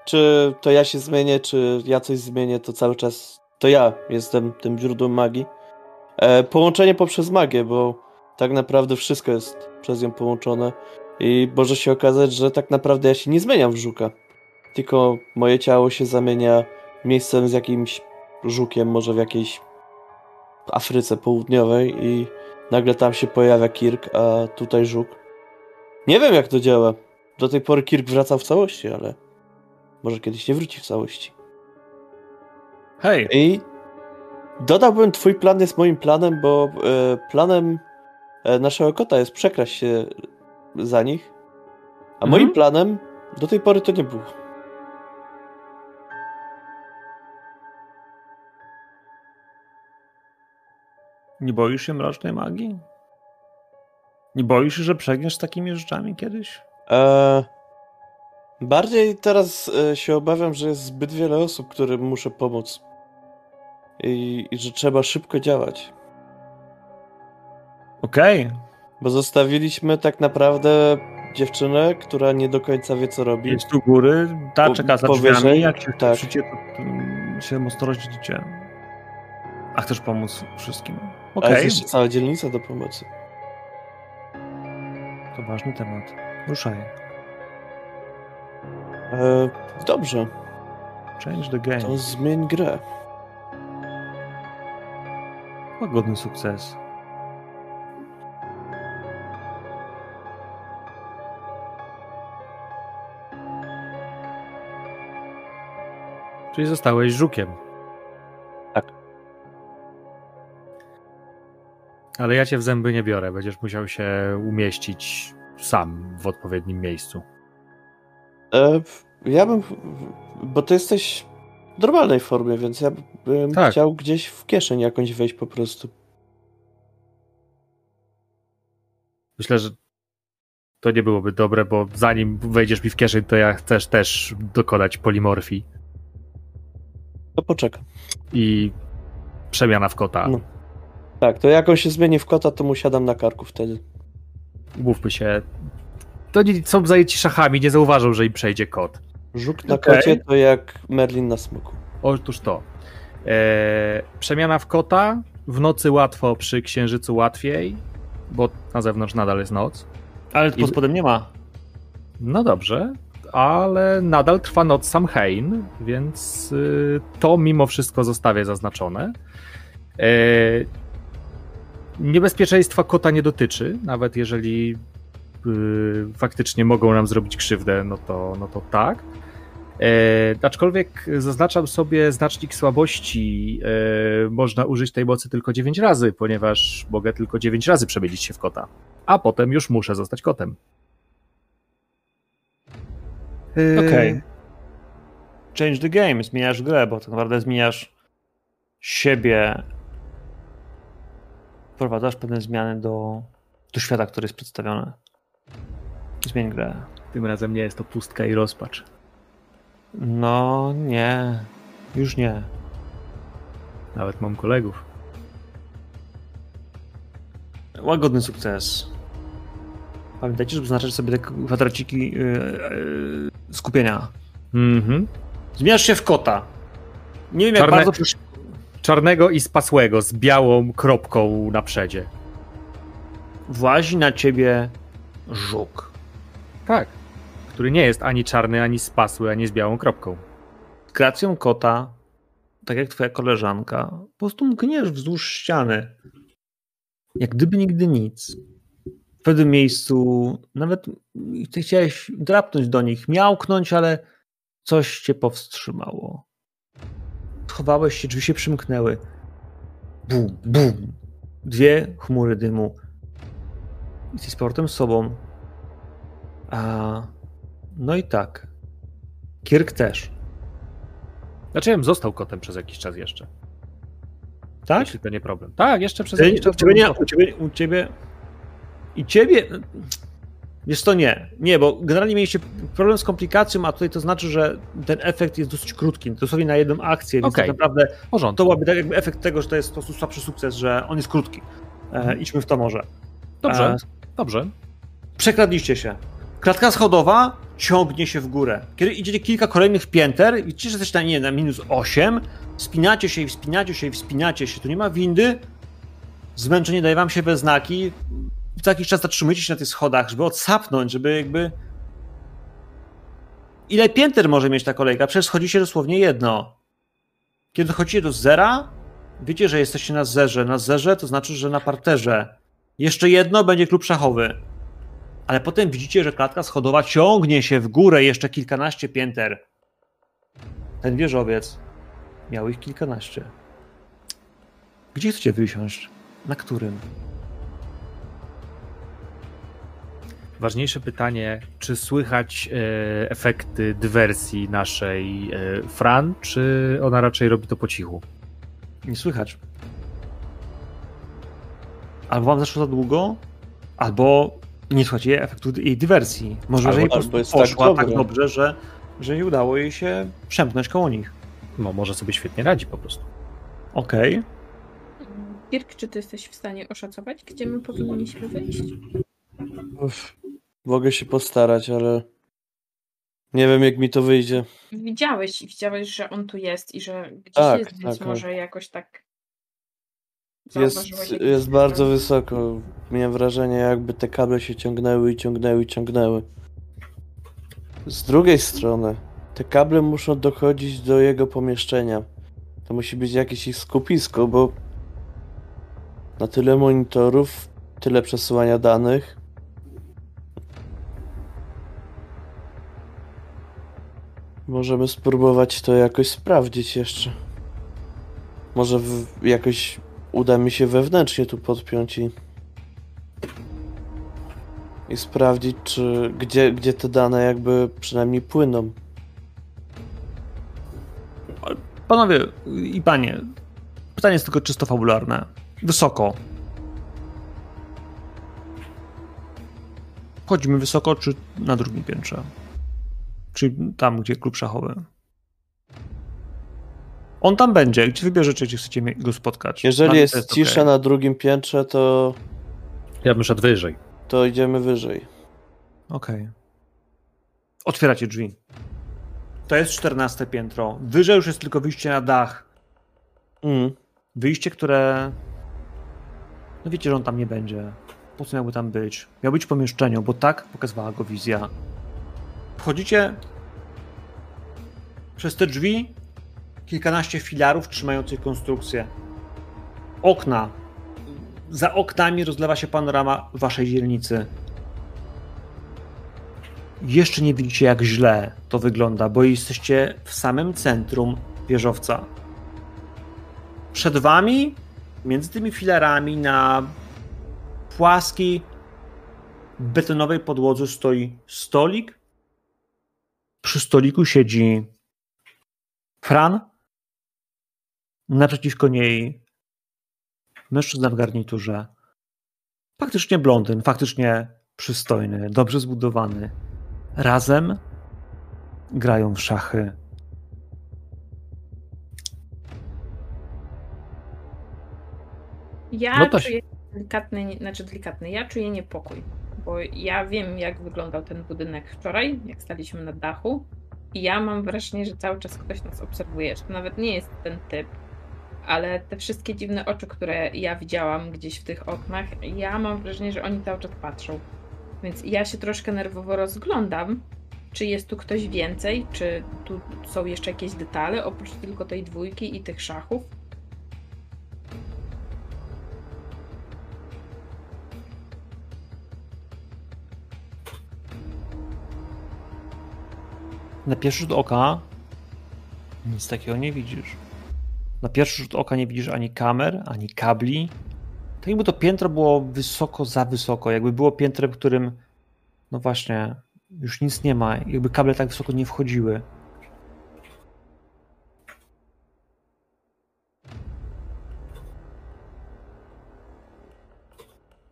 czy to ja się zmienię, czy ja coś zmienię, to cały czas to ja jestem tym źródłem magii. E, połączenie poprzez magię, bo tak naprawdę wszystko jest przez nią połączone i może się okazać, że tak naprawdę ja się nie zmieniam w żuka. Tylko moje ciało się zamienia miejscem z jakimś żukiem, może w jakiejś Afryce Południowej i nagle tam się pojawia Kirk, a tutaj żuk. Nie wiem jak to działa. Do tej pory Kirk wracał w całości, ale może kiedyś nie wróci w całości. Hej! I dodałbym, twój plan jest moim planem, bo e, planem naszego kota jest przekraść się za nich, a mhm. moim planem do tej pory to nie było. Nie boisz się mrocznej magii? Nie boisz się, że przegniesz z takimi rzeczami kiedyś? Eee, bardziej teraz e, się obawiam, że jest zbyt wiele osób, którym muszę pomóc. I, i że trzeba szybko działać. Okej. Okay. Bo zostawiliśmy tak naprawdę dziewczynę, która nie do końca wie, co robi. Jest tu góry, ta czeka za drzwiami, jak się tak. przyjdzie, to się mocno rozdzielicie. A chcesz pomóc wszystkim? Okay. A jest jeszcze cała dzielnica do pomocy. To ważny temat. Ruszaj. E, dobrze. Change the game. To zmień grę. Łagodny sukces. Czyli zostałeś żukiem. Ale ja cię w zęby nie biorę, będziesz musiał się umieścić sam w odpowiednim miejscu. E, ja bym. Bo ty jesteś w normalnej formie, więc ja bym tak. chciał gdzieś w kieszeń jakąś wejść po prostu. Myślę, że to nie byłoby dobre, bo zanim wejdziesz mi w kieszeń, to ja chcesz też dokonać polimorfii. To poczekam. I przemiana w kota. No. Tak, to jak on się zmieni w kota, to mu siadam na karku wtedy. Mówmy się. To nie są zajęci szachami, nie zauważą, że im przejdzie kot. Żuk na okay. kocie to jak Merlin na smoku. Otóż to. Eee, przemiana w kota. W nocy łatwo, przy księżycu łatwiej, bo na zewnątrz nadal jest noc. Ale pod spodem nie ma. No dobrze, ale nadal trwa noc Samhain, więc y, to mimo wszystko zostawię zaznaczone. Eee, Niebezpieczeństwa kota nie dotyczy, nawet jeżeli yy, faktycznie mogą nam zrobić krzywdę, no to, no to tak. E, aczkolwiek zaznaczam sobie znacznik słabości. E, można użyć tej mocy tylko 9 razy, ponieważ mogę tylko 9 razy przemienić się w kota. A potem już muszę zostać kotem. Okej. Okay. Change the game, zmieniasz grę, bo tak naprawdę zmieniasz siebie wprowadzasz pewne zmiany do, do świata, który jest przedstawiony. Zmień grę. Tym razem nie jest to pustka i rozpacz. No nie, już nie. Nawet mam kolegów. Łagodny sukces. Pamiętajcie, żeby zaznaczać sobie te kwadraciki yy, yy, skupienia. Mhm. Zmieniasz się w kota. Nie wiem jak Czarne... bardzo czarnego i spasłego z białą kropką na przedzie. Włazi na ciebie żuk. Tak. Który nie jest ani czarny, ani spasły, ani z białą kropką. Gracją kota, tak jak twoja koleżanka, po prostu mkniesz wzdłuż ściany. Jak gdyby nigdy nic. W pewnym miejscu nawet ty chciałeś drapnąć do nich, miałknąć, ale coś cię powstrzymało. Schowałeś się, drzwi się przymknęły. Bum, bum. Dwie chmury dymu. Jesteś z portem sobą. A, no i tak. Kirk też. Znaczy, ja bym został kotem przez jakiś czas jeszcze. Tak? Jeśli to nie problem. Tak, jeszcze przez Ty, jakiś czas. u, ciebie nie, u, ciebie, u ciebie. I ciebie. Wiesz to nie. Nie, bo generalnie mieliście problem z komplikacją, a tutaj to znaczy, że ten efekt jest dosyć krótki, dosłownie na jedną akcję, więc Okej. tak naprawdę porządku. to byłaby tak jakby efekt tego, że to jest po prostu słabszy sukces, że on jest krótki. E, idźmy w to może. Dobrze, E, dobrze. przekradliście się. Klatka schodowa ciągnie się w górę. Kiedy idziecie kilka kolejnych pięter, widzicie, że jesteście na, nie, na minus 8, wspinacie się i wspinacie się i wspinacie się, tu nie ma windy, zmęczenie daje wam się we znaki, co jakiś czas zatrzymujecie się na tych schodach, żeby odsapnąć, żeby jakby... Ile pięter może mieć ta kolejka? Przecież schodzicie dosłownie jedno. Kiedy dochodzicie do zera, wiecie, że jesteście na zerze. Na zerze to znaczy, że na parterze. Jeszcze jedno będzie klub szachowy ale potem widzicie, że klatka schodowa ciągnie się w górę jeszcze kilkanaście pięter. Ten wieżowiec miał ich kilkanaście. Gdzie chcecie wysiąść? Na którym? Ważniejsze pytanie, czy słychać e, efekty dywersji naszej e, Fran, czy ona raczej robi to po cichu? Nie słychać. Albo wam zaszło za długo, albo nie słuchacie efektu jej dywersji. Może, Albo- że jej po albo prostu jest tak poszła tak, dobre. dobrze, że, że nie udało jej się przemknąć koło nich. No, może sobie świetnie radzi po prostu. Okej. Kirk, czy ty jesteś w stanie oszacować, gdzie my powinniśmy wyjść? Uff, mogę się postarać, ale nie wiem jak mi to wyjdzie. Widziałeś i widziałeś, że on tu jest i że gdzieś Tak, jest, więc tak, może jakoś tak Jest, jest bardzo wysoko. Miałem wrażenie jakby te kable się ciągnęły i ciągnęły i ciągnęły. Z drugiej strony, te kable muszą dochodzić do jego pomieszczenia. To musi być jakieś ich skupisko, bo na tyle monitorów, tyle przesyłania danych. Możemy spróbować to jakoś sprawdzić jeszcze. Może w, jakoś uda mi się wewnętrznie tu podpiąć i, i sprawdzić, czy gdzie, gdzie te dane jakby przynajmniej płyną. Panowie i panie, pytanie jest tylko czysto fabularne. Wysoko. Chodzimy wysoko, czy na drugim piętrze? Czyli tam, gdzie klub szachowy. On tam będzie. Gdzie wybierzecie, gdzie chcecie go spotkać? Jeżeli jest, to cisza okej. na drugim piętrze, to, Ja bym szedł wyżej. to idziemy wyżej. Okej. Otwieracie drzwi. To jest 14 piętro. Wyżej już jest tylko wyjście na dach. Mm. Wyjście, które. No wiecie, że on tam nie będzie. Po co miałby tam być? Miał być w pomieszczeniu, bo tak pokazywała go wizja. Wchodzicie przez te drzwi. Kilkanaście filarów trzymających konstrukcję. Okna. Za oknami rozlewa się panorama waszej dzielnicy. Jeszcze nie widzicie, jak źle to wygląda, bo jesteście w samym centrum wieżowca. Przed wami, między tymi filarami, na płaskiej, betonowej podłodze stoi stolik. Przy stoliku siedzi Fran. Naprzeciwko niej mężczyzna w garniturze. Faktycznie blondyn, faktycznie przystojny, dobrze zbudowany. Razem grają w szachy. Ja No to- czuję delikatny, znaczy delikatny, ja czuję niepokój, bo ja wiem, jak wyglądał ten budynek wczoraj, jak staliśmy na dachu i ja mam wrażenie, że cały czas ktoś nas obserwuje, że to nawet nie jest ten typ, ale te wszystkie dziwne oczy, które ja widziałam gdzieś w tych oknach, ja mam wrażenie, że oni cały czas patrzą. Więc ja się troszkę nerwowo rozglądam, czy jest tu ktoś więcej, czy tu są jeszcze jakieś detale, oprócz tylko tej dwójki i tych szachów. Na pierwszy rzut oka nic takiego nie widzisz. Na pierwszy rzut oka nie widzisz ani kamer, ani kabli. Tak jakby to piętro było wysoko za wysoko. Jakby było piętrem, którym no właśnie już nic nie ma. Jakby kable tak wysoko nie wchodziły.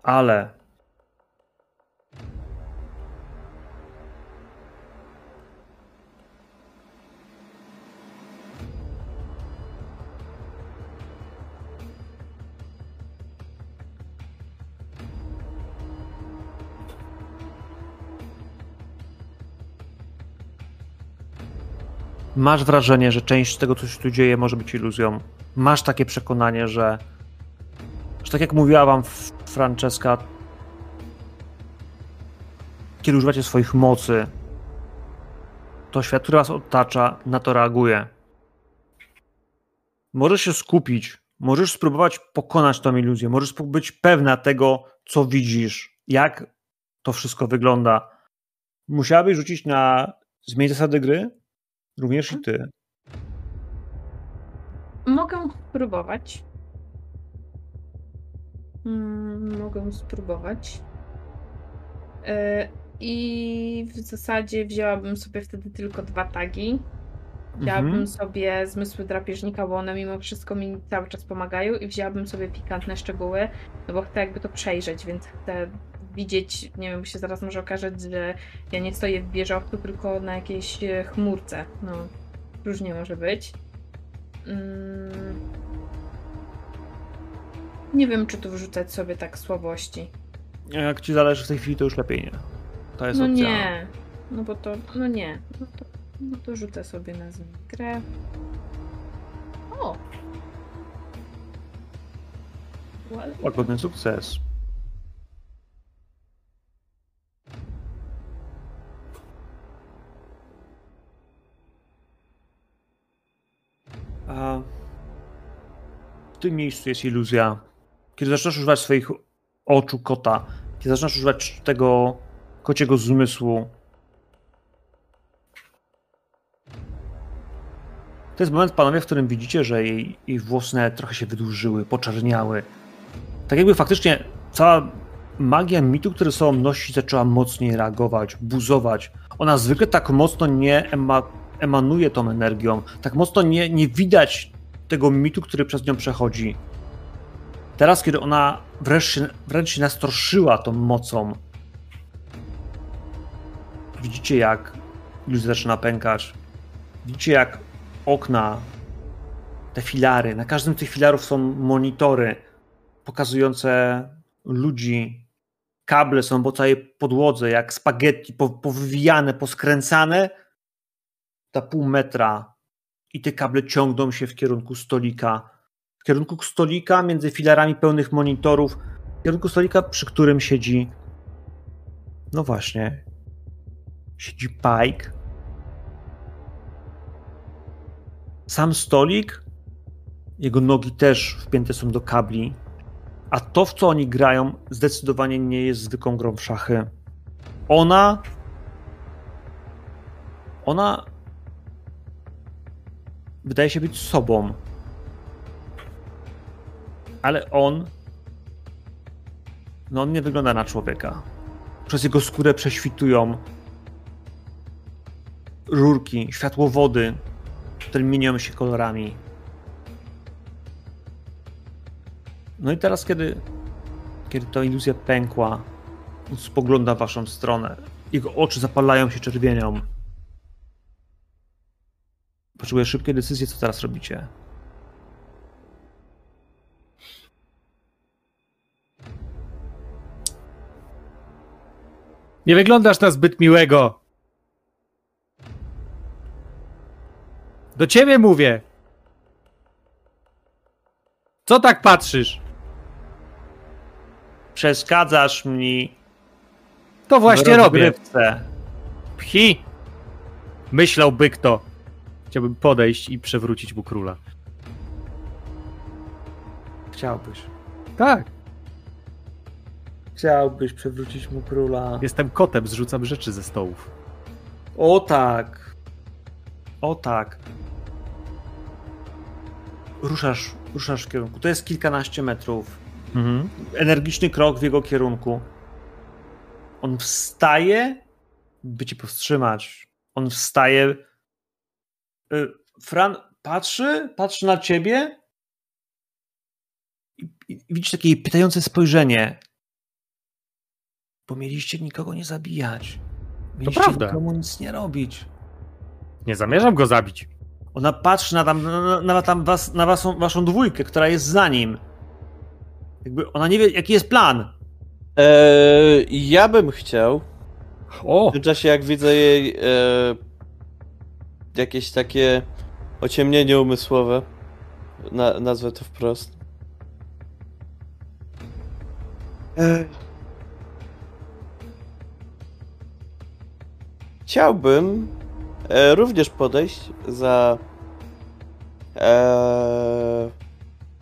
Ale masz wrażenie, że część tego, co się tu dzieje, może być iluzją. Masz takie przekonanie, że, że tak jak mówiła wam Francesca, kiedy używacie swoich mocy, to świat, który was otacza, na to reaguje. Możesz się skupić, możesz spróbować pokonać tą iluzję, możesz być pewna tego, co widzisz, jak to wszystko wygląda. Musiałabyś rzucić na zmień zasady gry, Również i ty. Mogę spróbować. Hmm, mogę spróbować. Yy, I w zasadzie wzięłabym sobie wtedy tylko dwa tagi. Wzięłabym mhm. sobie zmysły drapieżnika, bo one mimo wszystko mi cały czas pomagają i wzięłabym sobie pikantne szczegóły, no bo chcę jakby to przejrzeć, więc chcę widzieć, nie wiem, się zaraz może okazać, że ja nie stoję w wieżowcu, tylko na jakiejś e, chmurce. No, różnie może być. Mm. Nie wiem, czy tu wrzucać sobie tak słabości. Jak ci zależy w tej chwili, to już lepiej nie. To jest no opcja. nie, no bo to, no nie. No to, no to rzucę sobie na grę. O! Łagodny sukces. A w tym miejscu jest iluzja. Kiedy zaczynasz używać swoich oczu kota, kiedy zaczynasz używać tego kociego zmysłu, to jest moment, panowie, w którym widzicie, że jej, jej włosy trochę się wydłużyły, poczerniały. Tak jakby faktycznie cała magia mitu, który sobą nosi, zaczęła mocniej reagować, buzować. Ona zwykle tak mocno nie ema emanuje tą energią. Tak mocno nie, nie widać tego mitu, który przez nią przechodzi. Teraz, kiedy ona wręcz, wręcz się nastroszyła tą mocą, widzicie jak iluzja zaczyna pękać. Widzicie jak okna, te filary, na każdym z tych filarów są monitory pokazujące ludzi. Kable są po całej podłodze, jak spaghetti, powywijane, poskręcane, ta pół metra i te kable ciągną się w kierunku stolika. W kierunku stolika między filarami pełnych monitorów, w kierunku stolika, przy którym siedzi. No właśnie. Siedzi Pike. Sam stolik, jego nogi też wpięte są do kabli, a to, w co oni grają, zdecydowanie nie jest zwykłą grą w szachy. Ona. Ona wydaje się być sobą. Ale on. No, on nie wygląda na człowieka. Przez jego skórę prześwitują rurki, światłowody, które mienią się kolorami. No i teraz, kiedy, kiedy ta iluzja pękła, on spogląda w waszą stronę. Jego oczy zapalają się czerwienią. Potrzebuję szybkiej decyzji, co teraz robicie. Nie wyglądasz na zbyt miłego. Do ciebie mówię. Co tak patrzysz? Przeszkadzasz mi. To właśnie robię. Pchi! Myślałby kto. Chciałbym podejść i przewrócić mu króla. Chciałbyś. Tak. Chciałbyś przewrócić mu króla. Jestem kotem, zrzucam rzeczy ze stołów. O tak. O tak. Ruszasz, ruszasz w kierunku. To jest kilkanaście metrów. Mhm. Energiczny krok w jego kierunku. On wstaje, by cię powstrzymać. On wstaje. Y, Fran patrzy, patrzy na ciebie i, i widzisz takie pytające spojrzenie. Bo mieliście nikogo nie zabijać. Mieliście prawda. nikomu nic nie robić. Nie zamierzam go zabić. Ona patrzy na, tam, na, na, tam was, na waszą, waszą dwójkę, która jest za nim. Jakby ona nie wie, jaki jest plan. Eee, ja bym chciał, O! w tym czasie jak widzę jej e, jakieś takie ociemnienie umysłowe, na, nazwę to wprost. E, chciałbym e, również podejść za e,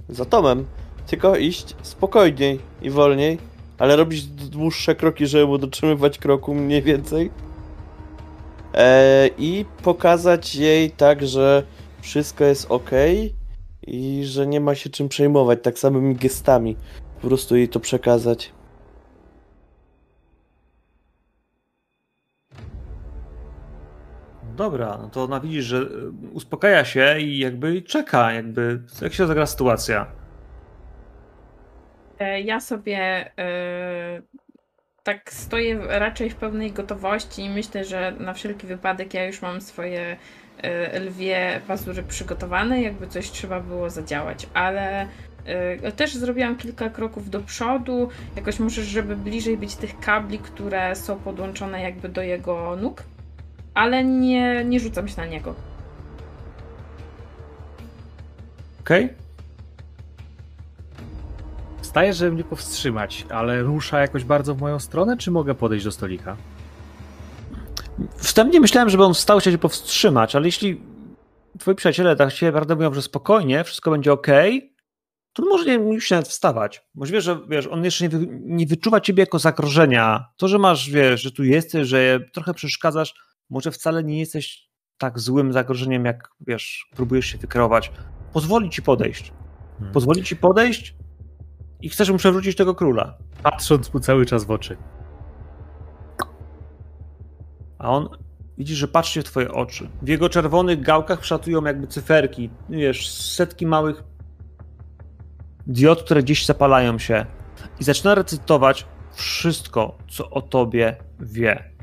za Tomem, tylko iść spokojniej i wolniej, ale robić dłuższe kroki, żeby dotrzymywać kroku mniej więcej. E, I pokazać jej tak, że wszystko jest ok i że nie ma się czym przejmować, tak samymi gestami. Po prostu jej to przekazać. Dobra, no to ona widzi, że y, uspokaja się i jakby czeka, jakby jak się zagra sytuacja. E, Ja sobie e, tak stoję raczej w pełnej gotowości i myślę, że na wszelki wypadek ja już mam swoje e, lwie pazury przygotowane, jakby coś trzeba było zadziałać, ale e, też zrobiłam kilka kroków do przodu, jakoś może, żeby bliżej być tych kabli, które są podłączone jakby do jego nóg, ale nie, nie rzucam się na niego. Okej? Wstaje, żeby mnie powstrzymać, ale rusza jakoś bardzo w moją stronę, czy mogę podejść do stolika? Wstępnie myślałem, żeby on wstał cię powstrzymać, ale jeśli twoi przyjaciele tak się naprawdę mówią, że spokojnie, wszystko będzie ok, to może nie musisz nawet wstawać. Możliwe, że wiesz, on jeszcze nie, wy, nie wyczuwa ciebie jako zagrożenia. To, że masz, wiesz, że tu jesteś, że trochę przeszkadzasz, może wcale nie jesteś tak złym zagrożeniem, jak wiesz, próbujesz się wykreować. Pozwoli ci podejść. Hmm. Pozwoli ci podejść i chcesz mu przewrócić tego króla. Patrząc mu cały czas w oczy. A on widzi, że patrzy w twoje oczy. W jego czerwonych gałkach przatują jakby cyferki. Wiesz, setki małych diod, które gdzieś zapalają się. I zaczyna recytować wszystko, co o tobie wie.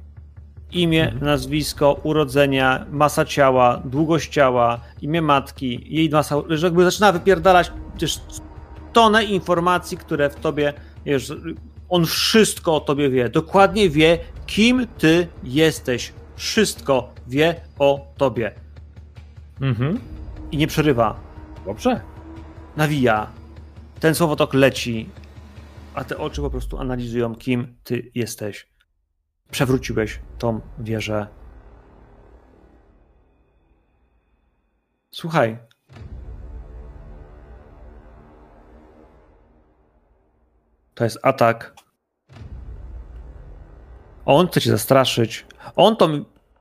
Imię, Mhm. nazwisko, urodzenia, masa ciała, długość ciała, imię matki, jej masa, że jakby zaczyna wypierdalać też tonę informacji, które w tobie, wiesz, on wszystko o tobie wie. Dokładnie wie, kim ty jesteś. Wszystko wie o tobie. Mhm. I nie przerywa. Dobrze. Nawija. Ten słowotok leci, a te oczy po prostu analizują, kim ty jesteś. Przewróciłeś tą wieżę. Słuchaj. To jest atak. On chce cię zastraszyć. On to,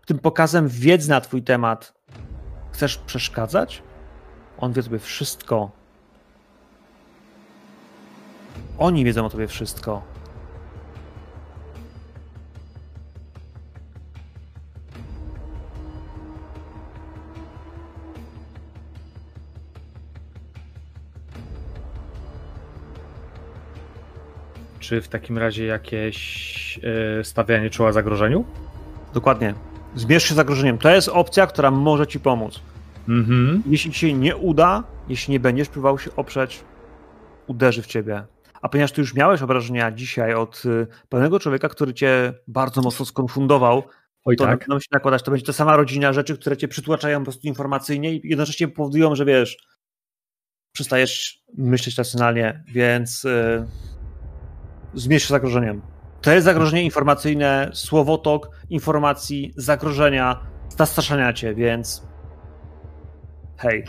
tym pokazem wiedzy na twój temat. Chcesz przeszkadzać? On wie o tobie wszystko. Oni wiedzą o tobie wszystko. Czy w takim razie jakieś e, stawianie czoła zagrożeniu? Dokładnie. Zmierz się z zagrożeniem. To jest opcja, która może ci pomóc. Mhm. Jeśli ci się nie uda, jeśli nie będziesz próbował się oprzeć, uderzy w ciebie. A ponieważ ty już miałeś obrażenia dzisiaj od y, pewnego człowieka, który cię bardzo mocno skonfundował, Oj to tak. będą się nakładać. To będzie ta sama rodzina rzeczy, które cię przytłaczają po prostu informacyjnie i jednocześnie powodują, że wiesz, przestajesz myśleć racjonalnie, więc yy, zmierz zagrożeniem. To jest zagrożenie informacyjne, słowotok informacji, zagrożenia, zastraszania cię, więc hej.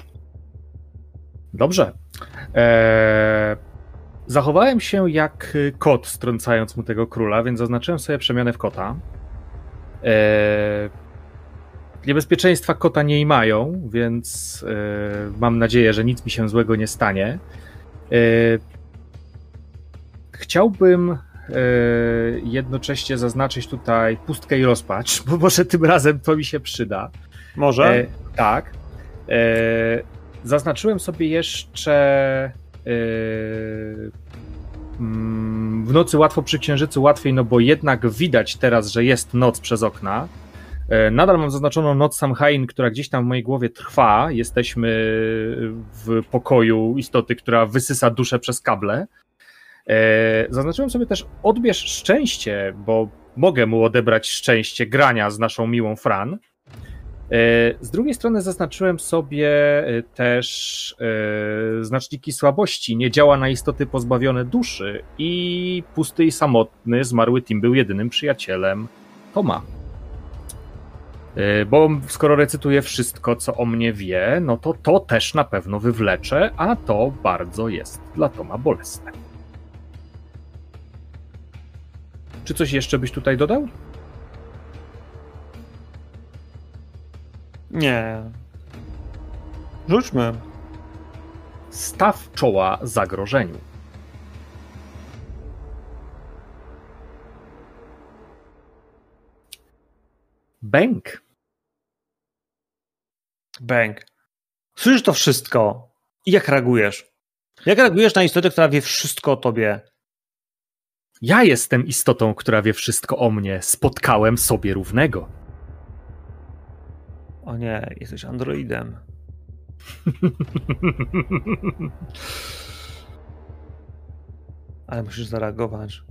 Dobrze. Eee, zachowałem się jak kot, strącając mu tego króla, więc zaznaczyłem sobie przemianę w kota. Eee, niebezpieczeństwa kota nie mają, więc e, mam nadzieję, że nic mi się złego nie stanie. E, chciałbym e, jednocześnie zaznaczyć tutaj pustkę i rozpacz, bo może tym razem to mi się przyda. Może? tak. zaznaczyłem sobie jeszcze mm, w nocy łatwo przy księżycu łatwiej, no bo jednak widać teraz, że jest noc przez okna. E, nadal mam zaznaczoną noc Samhain, która gdzieś tam w mojej głowie trwa. Jesteśmy w pokoju istoty, która wysysa duszę przez kable. E, zaznaczyłem sobie też odbierz szczęście, bo mogę mu odebrać szczęście grania z naszą miłą Fran. E, z drugiej strony zaznaczyłem sobie też znaczniki słabości. Nie działa na istoty pozbawione duszy i pusty i samotny zmarły Tim był jedynym przyjacielem Toma. Bo skoro recytuję wszystko, co o mnie wie, no to to też na pewno wywlecze, a to bardzo jest dla Toma bolesne. Czy coś jeszcze byś tutaj dodał? Nie. Rzućmy. Staw czoła zagrożeniu. Bęk. Bęk. Słyszysz to wszystko i jak reagujesz? Jak reagujesz na istotę, która wie wszystko o tobie? Ja jestem istotą, która wie wszystko o mnie. Spotkałem sobie równego. O nie, jesteś androidem. Ale musisz zareagować.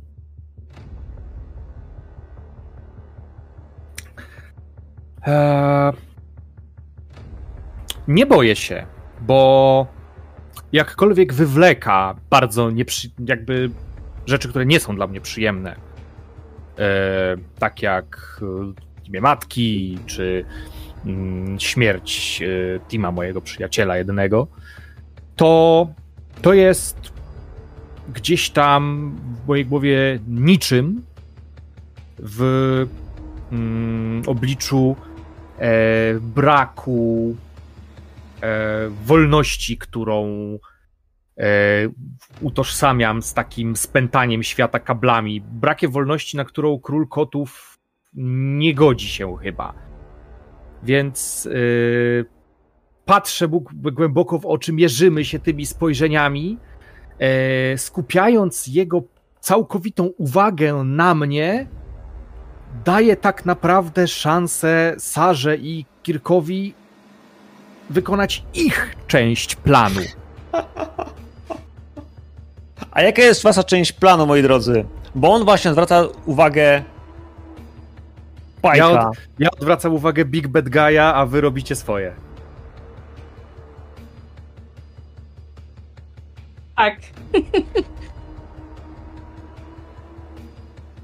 Eee, nie boję się, bo jakkolwiek wywleka bardzo nieprzy... jakby rzeczy, które nie są dla mnie przyjemne, eee, tak jak e, imię matki, czy mm, śmierć e, Tima, mojego przyjaciela jednego, to to jest gdzieś tam w mojej głowie niczym w mm, obliczu e, braku e, wolności, którą e, utożsamiam z takim spętaniem świata kablami. Brakiem wolności, na którą król kotów nie godzi się chyba. Więc e, patrzę głęboko w oczy, mierzymy się tymi spojrzeniami, e, skupiając jego całkowitą uwagę na mnie, daje tak naprawdę szansę Sarze i Kirkowi wykonać ich część planu. A jaka jest wasza część planu, moi drodzy? Bo on właśnie zwraca uwagę Pajka. Ja, od, ja odwracam uwagę Big Bad Guy'a, a wy robicie swoje. Tak.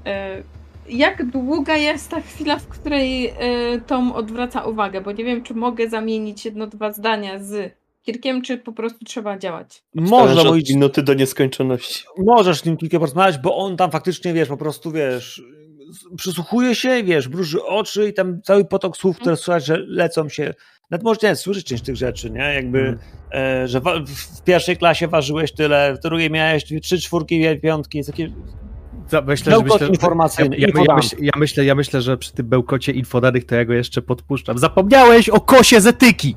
e jak długa jest ta chwila, w której y, Tom odwraca uwagę? Bo nie wiem, czy mogę zamienić jedno, dwa zdania z Kirkiem, czy po prostu trzeba działać. Można mówić minuty do nieskończoności. Możesz z nim kilka porozmawiać, bo on tam faktycznie, wiesz, po prostu, wiesz, przysłuchuje się, wiesz, mruży oczy i tam cały potok słów, które mm. słychać, że lecą się. Nawet można słyszeć część tych rzeczy, nie? Jakby, mm. e, że w, w, pierwszej klasie ważyłeś tyle, w drugiej miałeś trzy czwórki, piątki, jest takie myślę, że myślę, informacyjny. Ja, ja, ja, myślę, ja, myślę, ja myślę, że przy tym bełkocie infodanych to ja go jeszcze podpuszczam. Zapomniałeś o kosie z etyki!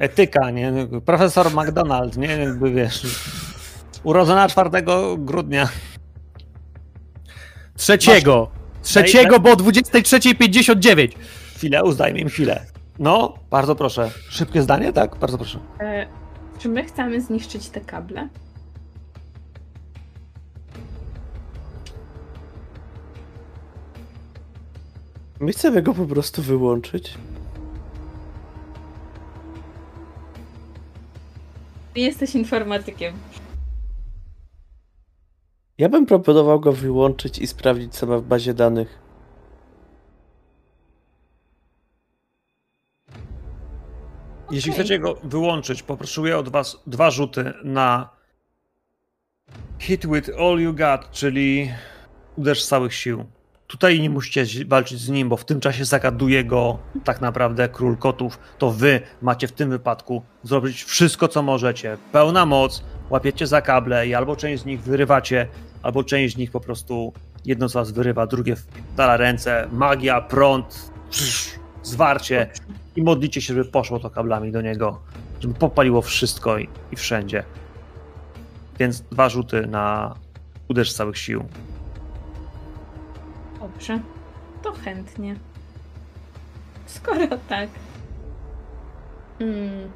Etyka, nie? Profesor McDonald, nie? Jakby wiesz. Urodzona 4 grudnia. Trzeciego! Masz... Trzeciego, bo o 23.59. Chwilę, uzdajmy im chwilę. No, bardzo proszę. Szybkie zdanie, tak? Bardzo proszę. E, czy my chcemy zniszczyć te kable? My chcemy go po prostu wyłączyć. Jesteś informatykiem. Ja bym proponował go wyłączyć i sprawdzić, co ma w bazie danych. Jeśli Okej. chcecie go wyłączyć, poproszę od was dwa rzuty na hit with all you got, czyli uderz z całych sił. Tutaj nie musicie walczyć z nim, bo w tym czasie zagaduje go tak naprawdę król kotów. To wy macie w tym wypadku zrobić wszystko, co możecie. Pełna moc, łapiecie za kable i albo część z nich wyrywacie, albo część z nich po prostu jedno z was wyrywa, drugie wdala ręce. Magia, prąd, psz, zwarcie i modlicie się, żeby poszło to kablami do niego, żeby popaliło wszystko i, i wszędzie. Więc dwa rzuty na uderz całych sił. Dobrze. To chętnie. Skoro tak. Mm.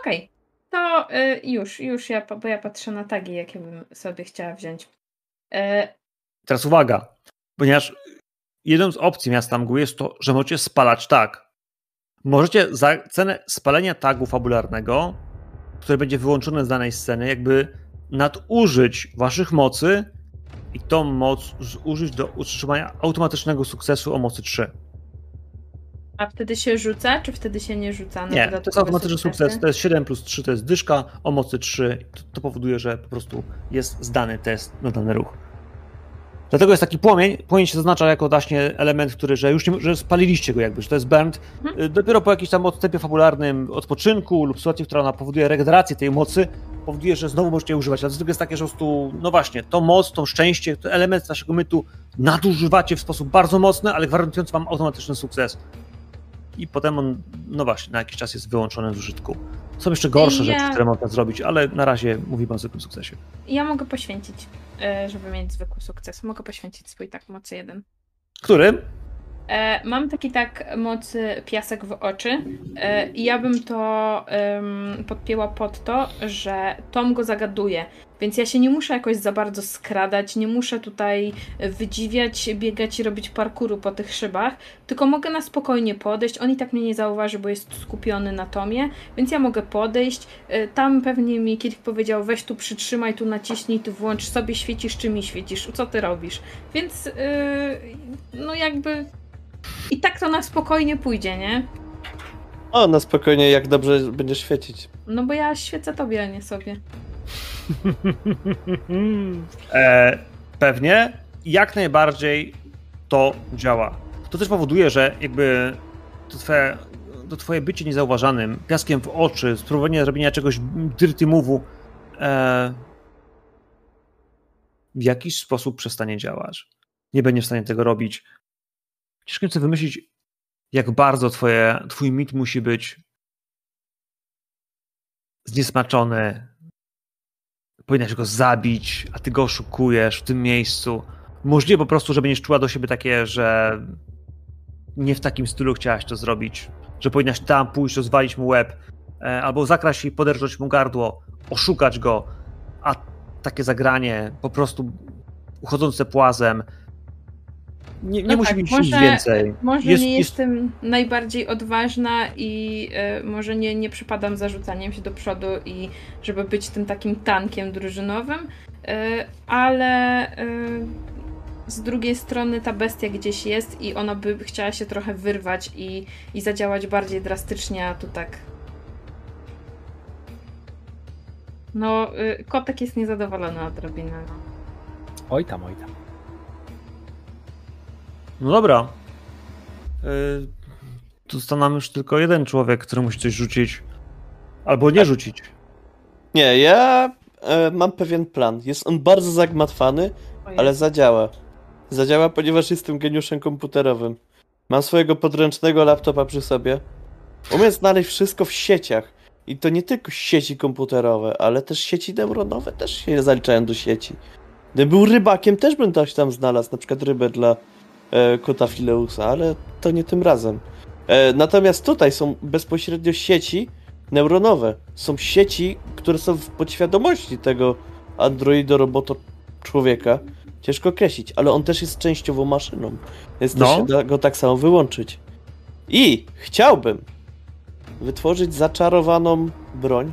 Okej. To y, już, już ja, bo ja patrzę na tagi, jakie bym sobie chciała wziąć. E, Teraz uwaga, ponieważ jedną z opcji miasta mgły jest to, że możecie spalać tag. Możecie za cenę spalenia tagu fabularnego, które będzie wyłączone z danej sceny, jakby nadużyć waszych mocy i tą moc zużyć do utrzymania automatycznego sukcesu o mocy 3. a wtedy się rzuca, czy wtedy się nie rzuca? Nie, to jest automatyczny sukces. To jest 7 plus 3, to jest dyszka o mocy 3. To, to powoduje, że po prostu jest zdany test na dany ruch. Dlatego jest taki płomień. Płomień się zaznacza jako właśnie element, który, że już nie, że spaliliście go jakby, że to jest burnt. Mhm. Y, Dopiero po jakimś tam odstępie fabularnym odpoczynku lub sytuacji, która ona powoduje regenerację tej mocy, powoduje, że znowu możecie je używać. A dlatego jest takie, że po prostu, no właśnie, to moc, to szczęście, to element naszego mytu nadużywacie w sposób bardzo mocny, ale gwarantujący wam automatyczny sukces. I potem on, no właśnie, na jakiś czas jest wyłączony z użytku. Są jeszcze gorsze Ja- rzeczy, które można zrobić, ale na razie mówimy o zwykłym sukcesie. Ja mogę poświęcić, e, żeby mieć zwykły sukces. Mogę poświęcić swój tak mocy jeden. Który? E, mam taki tak mocy piasek w oczy e, i ja bym to podpięła pod to, że Tom go zagaduje. Więc ja się nie muszę jakoś za bardzo skradać, nie muszę tutaj wydziwiać, biegać i robić parkuru po tych szybach, tylko mogę na spokojnie podejść. On i tak mnie nie zauważy, bo jest skupiony na Tomie, więc ja mogę podejść. E, Tam pewnie mi kiedyś powiedział: weź tu przytrzymaj, tu naciśnij, tu włącz sobie, świecisz czy mi świecisz, co ty robisz. Więc yy, no jakby i tak to na spokojnie pójdzie, nie? O, na spokojnie, jak dobrze będziesz świecić. No bo ja świecę tobie, a nie sobie. E, pewnie, jak najbardziej to działa. To też powoduje, że jakby to twoje, to twoje bycie niezauważanym, piaskiem w oczy, spróbowanie zrobienia czegoś dirty move'u e, w jakiś sposób przestanie działać. Nie będzie w stanie tego robić. Ciężko sobie wymyślić, jak bardzo twoje, twój mit musi być zniesmaczony, powinnaś go zabić, a ty go oszukujesz w tym miejscu. Możliwe po prostu, że będziesz czuła do siebie takie, że nie w takim stylu chciałaś to zrobić, że powinnaś tam pójść, rozwalić mu łeb, e, albo zakraść i poderżnąć mu gardło, oszukać go, a takie zagranie po prostu uchodzące płazem nie, nie No musi tak, być może- nic więcej. Może Jest- nie jest- jestem najbardziej odważna i e, może nie, nie przypadam za rzucaniem się do przodu i żeby być tym takim tankiem drużynowym, e, ale e, z drugiej strony ta bestia gdzieś jest i ona by chciała się trochę wyrwać i, i zadziałać bardziej drastycznie, a tu tak. No, y, kotek jest niezadowolony odrobinę. no. Oj tam, oj tam. No dobra. Yy, tu został nam już tylko jeden człowiek, który musi coś rzucić. Albo nie rzucić. Nie, ja e, mam pewien plan. Jest on bardzo zagmatwany, ale zadziała. Zadziała, ponieważ jestem geniuszem komputerowym. Mam swojego podręcznego laptopa przy sobie. Umiem znaleźć wszystko w sieciach. I to nie tylko sieci komputerowe, ale też sieci neuronowe też się zaliczają do sieci. Gdybym był rybakiem, też bym coś tam znalazł, na przykład rybę dla e, kota Fileusa, ale to nie tym razem. E, natomiast tutaj są bezpośrednio sieci neuronowe. Są sieci, które są w podświadomości tego androido roboto człowieka. Ciężko określić, ale on też jest częściowo maszyną, więc No. się da go tak samo wyłączyć. I chciałbym, wytworzyć zaczarowaną broń.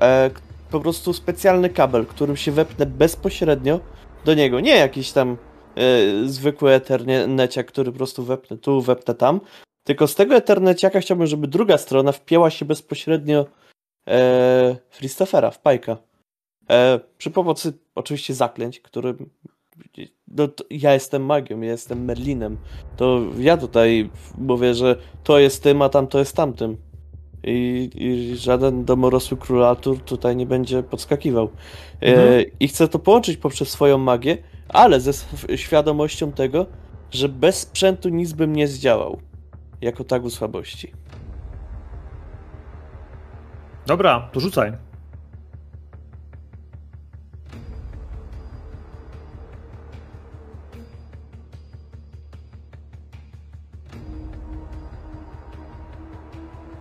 E, po prostu specjalny kabel, którym się wepnę bezpośrednio do niego. Nie jakiś tam e, zwykły etherneciak, który po prostu wepnę tu, wepnę tam. Tylko z tego etherneciaka chciałbym, żeby druga strona wpięła się bezpośrednio e, Christophera, w Pajka. E, przy pomocy oczywiście zaklęć, które no, ja jestem magią, ja jestem Merlinem. To ja tutaj mówię, że to jest tym, a tam to jest tamtym. I, i żaden domorosły król Artur tutaj nie będzie podskakiwał. E, mhm. I chcę to połączyć poprzez swoją magię, ale ze świadomością tego, że bez sprzętu nic bym nie zdziałał. Jako tagu słabości. Dobra, to rzucaj.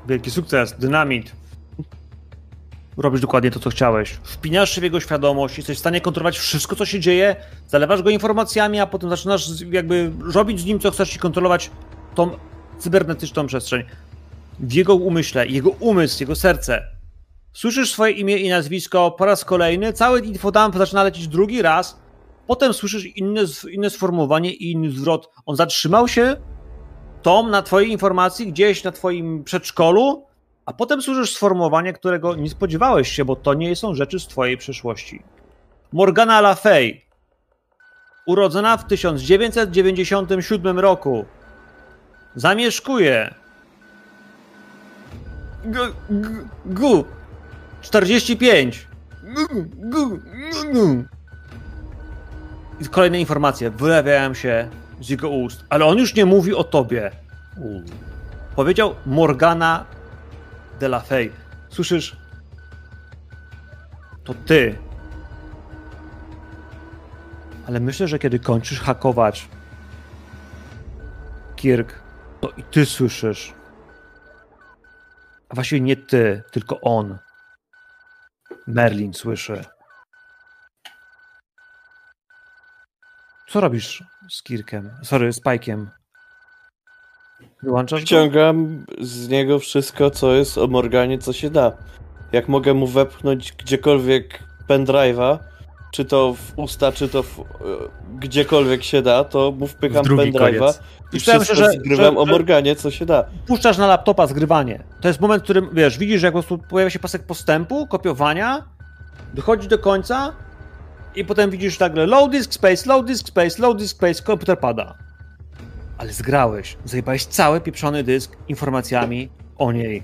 Wielki sukces, dynamit. Robisz dokładnie to, co chciałeś. Wpinasz się w jego świadomość, jesteś w stanie kontrolować wszystko, co się dzieje, zalewasz go informacjami, a potem zaczynasz jakby robić z nim, co chcesz i kontrolować tą cybernetyczną przestrzeń. W jego umyśle, jego umysł, jego serce. Słyszysz swoje imię i nazwisko po raz kolejny, cały infodump zaczyna lecieć drugi raz, potem słyszysz inne, inne sformułowanie i inny zwrot. On zatrzymał się, tom na twojej informacji gdzieś na twoim przedszkolu, a potem słyszysz sformułowanie, którego nie spodziewałeś się, bo to nie są rzeczy z twojej przeszłości. Morgana La Fey, urodzona w 1997 roku, zamieszkuje. G, g, gu. 45 gu, gu, gu, I kolejne informacje. Wylewiają się z jego ust, ale on już nie mówi o tobie. Powiedział Morgana de la Fey. Słyszysz? To ty. Ale myślę, że kiedy kończysz hakować Kirk, to i ty słyszysz. A właściwie nie ty, tylko on. Merlin słyszy. Co robisz z Kirkiem? Sorry, z Pajkiem. Wyłączasz Ściągam z niego wszystko, co jest o Morganie, co się da. Jak mogę mu wepchnąć gdziekolwiek pendrive'a, czy to w usta, czy to w, e, gdziekolwiek się da, to mu wpycham pendrive'a i wszystko że, zgrywam że, o Morganie, co się da. Puszczasz na laptopa zgrywanie. To jest moment, w którym, wiesz, widzisz, jak po prostu pojawia się pasek postępu, kopiowania, dochodzi do końca i potem widzisz nagle low disk space, low disk space, low disk space, komputer pada. Ale zgrałeś, zajebałeś cały pieprzony dysk informacjami o niej.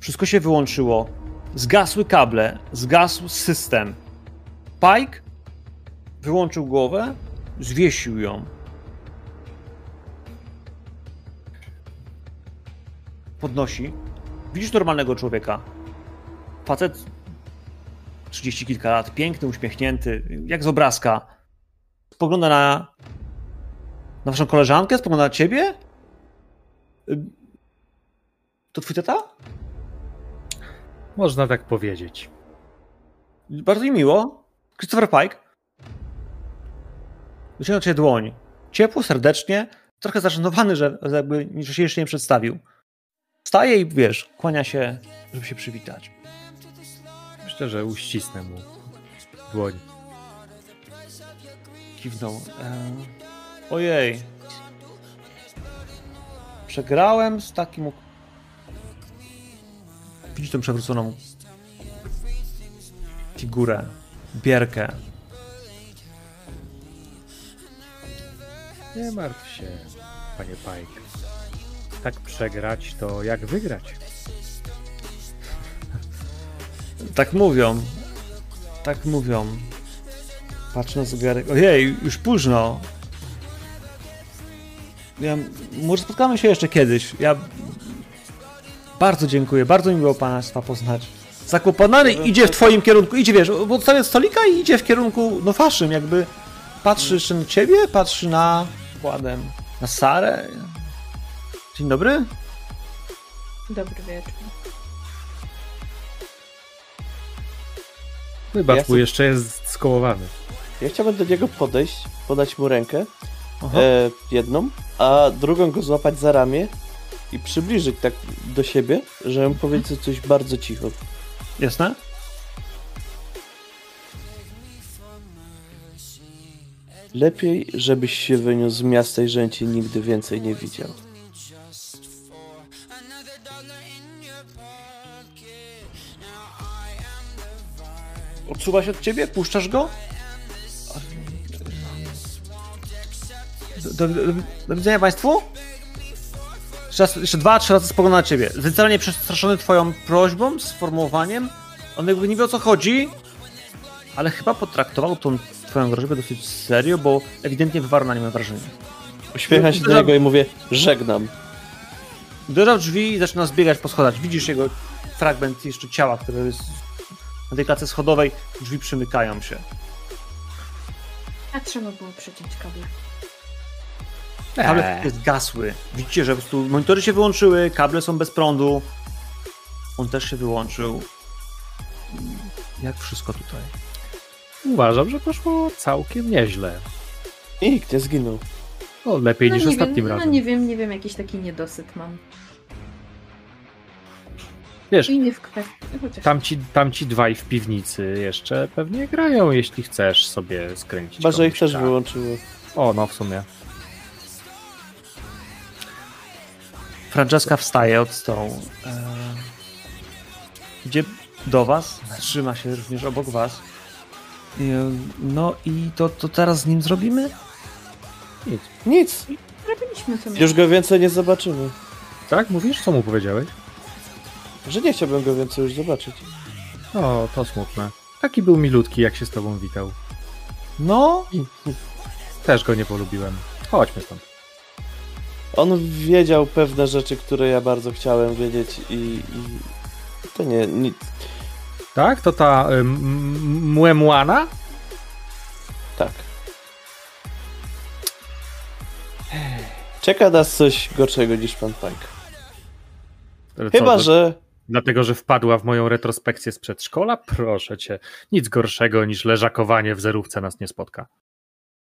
Wszystko się wyłączyło, zgasły kable, zgasł system. Pike wyłączył głowę, zwiesił ją. Podnosi. Widzisz normalnego człowieka. Facet 30 kilka lat, piękny, uśmiechnięty, jak z obrazka. Spogląda na, na waszą koleżankę, spogląda na ciebie. To twój tata? Można tak powiedzieć. Bardzo mi miło. Christopher Pike. Wyciąga cię dłoń. Ciepło, serdecznie, trochę zażenowany, że, jakby że się jeszcze nie przedstawił. Staje i wiesz, kłania się, żeby się przywitać. Myślę, że uścisnę mu dłoń. Kiwnął. E... Ojej. Przegrałem z takim. Widzisz tę przewróconą figurę, bierkę. Nie martw się, panie Pike. Tak przegrać to jak wygrać. Tak mówią. Tak mówią. Patrz na zegarek. Ojej, już późno. Ja, może spotkamy się jeszcze kiedyś. Ja bardzo dziękuję, bardzo mi było Państwa poznać. Zakłopotany idzie w twoim kierunku, idzie, wiesz, odstawia stolika i idzie w kierunku, no waszym, jakby patrzy na ciebie, patrzy na Władem, na Sarę. Dzień dobry. Dobry wieczór. Wybacz, ja jeszcze jest skołowany. Ja chciałbym do niego podejść, podać mu rękę, e, jedną, a drugą go złapać za ramię i przybliżyć tak do siebie, żebym powiedział coś bardzo cicho. Jasne? Lepiej, żebyś się wyniósł z miasta i żebym cię nigdy więcej nie widział. Odsuwa się od ciebie? Puszczasz go? Do, do, do, do widzenia Państwu? Jeszcze, raz, jeszcze dwa, trzy razy spogląda na ciebie. Zdecydowanie przestraszony twoją prośbą, sformułowaniem. On jakby nie wie o co chodzi, ale chyba potraktował tą twoją groźbę dosyć serio, bo ewidentnie wywarł na nim wrażenie. Uśmiecham się do niego i mówię, żegnam. Uderza w drzwi i zaczyna zbiegać po schodach. Widzisz jego fragment jeszcze ciała, który jest na tej klatce schodowej. Drzwi przymykają się. A trzeba było przeciąć kable. Kable Eee. jest gasły. Widzicie, że po prostu monitory się wyłączyły, kable są bez prądu. On też się wyłączył. Jak wszystko tutaj? Uważam, że poszło całkiem nieźle. Nikt nie zginął. O, lepiej niż nie ostatnim wiem, razem. No nie wiem, nie wiem, jakiś taki niedosyt mam. Wiesz, I nie w kwestii. Chociaż tamci, tamci dwaj w piwnicy jeszcze pewnie grają, jeśli chcesz sobie skręcić. Chyba, że ich też czas. wyłączyło. O, no w sumie. Francesca wstaje od stołu. Eee, idzie do was, trzyma się również obok was. E, No i to, to teraz z nim zrobimy? Nic. Nic. robiliśmy sobie. Już go więcej nie zobaczymy. Tak, mówisz? Co mu powiedziałeś? Że nie chciałbym go więcej już zobaczyć. O, to smutne. Taki był milutki, jak się z tobą witał. No, Też go nie polubiłem. Chodźmy stąd. On wiedział pewne rzeczy, które ja bardzo chciałem wiedzieć i, i to nie, nic. Tak? To ta y, m- m- Muemuana? Tak. Czeka nas coś gorszego niż pan Pike. Ale co, Chyba, to- że Dlatego, że wpadła w moją retrospekcję z przedszkola? Proszę cię. Nic gorszego niż leżakowanie w zerówce nas nie spotka.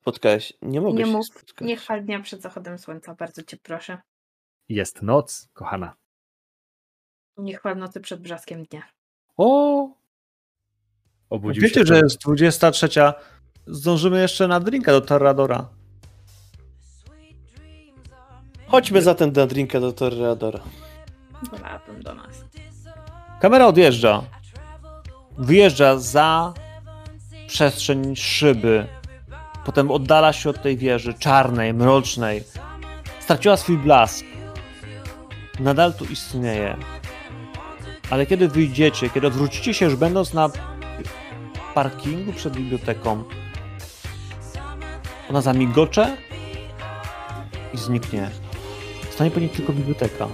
Spotkałeś. Nie mogę Nie się mów, spotkać. nie chwal dnia przed zachodem słońca, bardzo cię proszę. Jest noc, kochana. Nie chwal nocy przed brzaskiem dnia. O! Obudził wiecie, się że jest 23. Zdążymy jeszcze na drinka do Torradora. Chodźmy zatem na drinka do Torreadora. Wolałabym do nas. Kamera odjeżdża. Wyjeżdża za przestrzeń szyby. Potem oddala się od tej wieży czarnej, mrocznej. Straciła swój blask. Nadal tu istnieje. Ale kiedy wyjdziecie, kiedy odwrócicie się, już będąc na parkingu przed biblioteką, ona zamigocze i zniknie. Stanie po niej tylko biblioteka.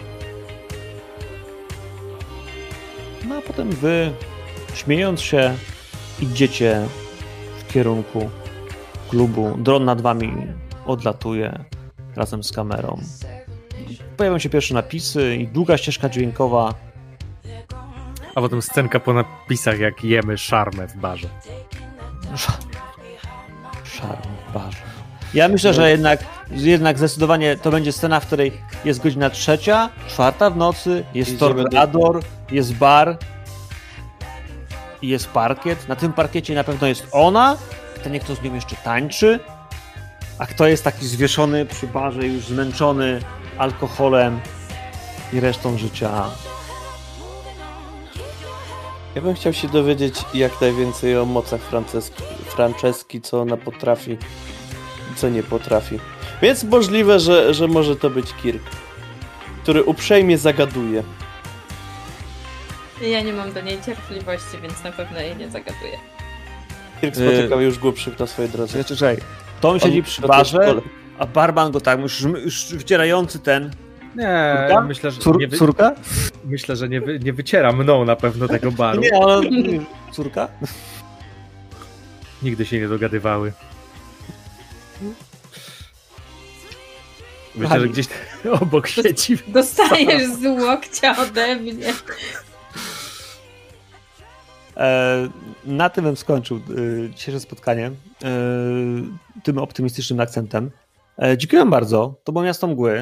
No a potem wy, śmiejąc się, idziecie w kierunku klubu. Dron nad wami odlatuje razem z kamerą. Pojawią się pierwsze napisy i długa ścieżka dźwiękowa. A potem scenka po napisach, jak jemy szarmę w barze. Szarm w barze. Ja myślę, że jednak, jednak zdecydowanie to będzie scena, w której jest godzina trzecia, czwarta w nocy, jest tornador, jest bar i jest parkiet. Na tym parkiecie na pewno jest ona. Pytanie, kto z nią jeszcze tańczy, a kto jest taki zwieszony przy barze, już zmęczony alkoholem i resztą życia. Ja bym chciał się dowiedzieć jak najwięcej o mocach Franceski, Franceski, co ona potrafi i co nie potrafi. Więc możliwe, że, że może to być Kirk, który uprzejmie zagaduje. Ja nie mam do niej cierpliwości, więc na pewno jej nie zagaduję. Kirk spotykał już głupszych na swojej drodze. Czekaj, czekaj. Tom siedzi On przy barze, a barman go tak już, już wcierający ten. Nie, Córka? myślę, że Cór, nie, wy, córka? myślę, że nie, wy, nie wyciera mną na pewno tego baru. Nie, ona... Córka? Nigdy się nie dogadywały. Myślę, że Kochani. gdzieś obok siedzi. Dostajesz z łokcia ode mnie. E, na tym bym skończył e, dzisiejsze spotkanie. E, tym optymistycznym akcentem. Dziękuję bardzo. To było Miasto Mgły.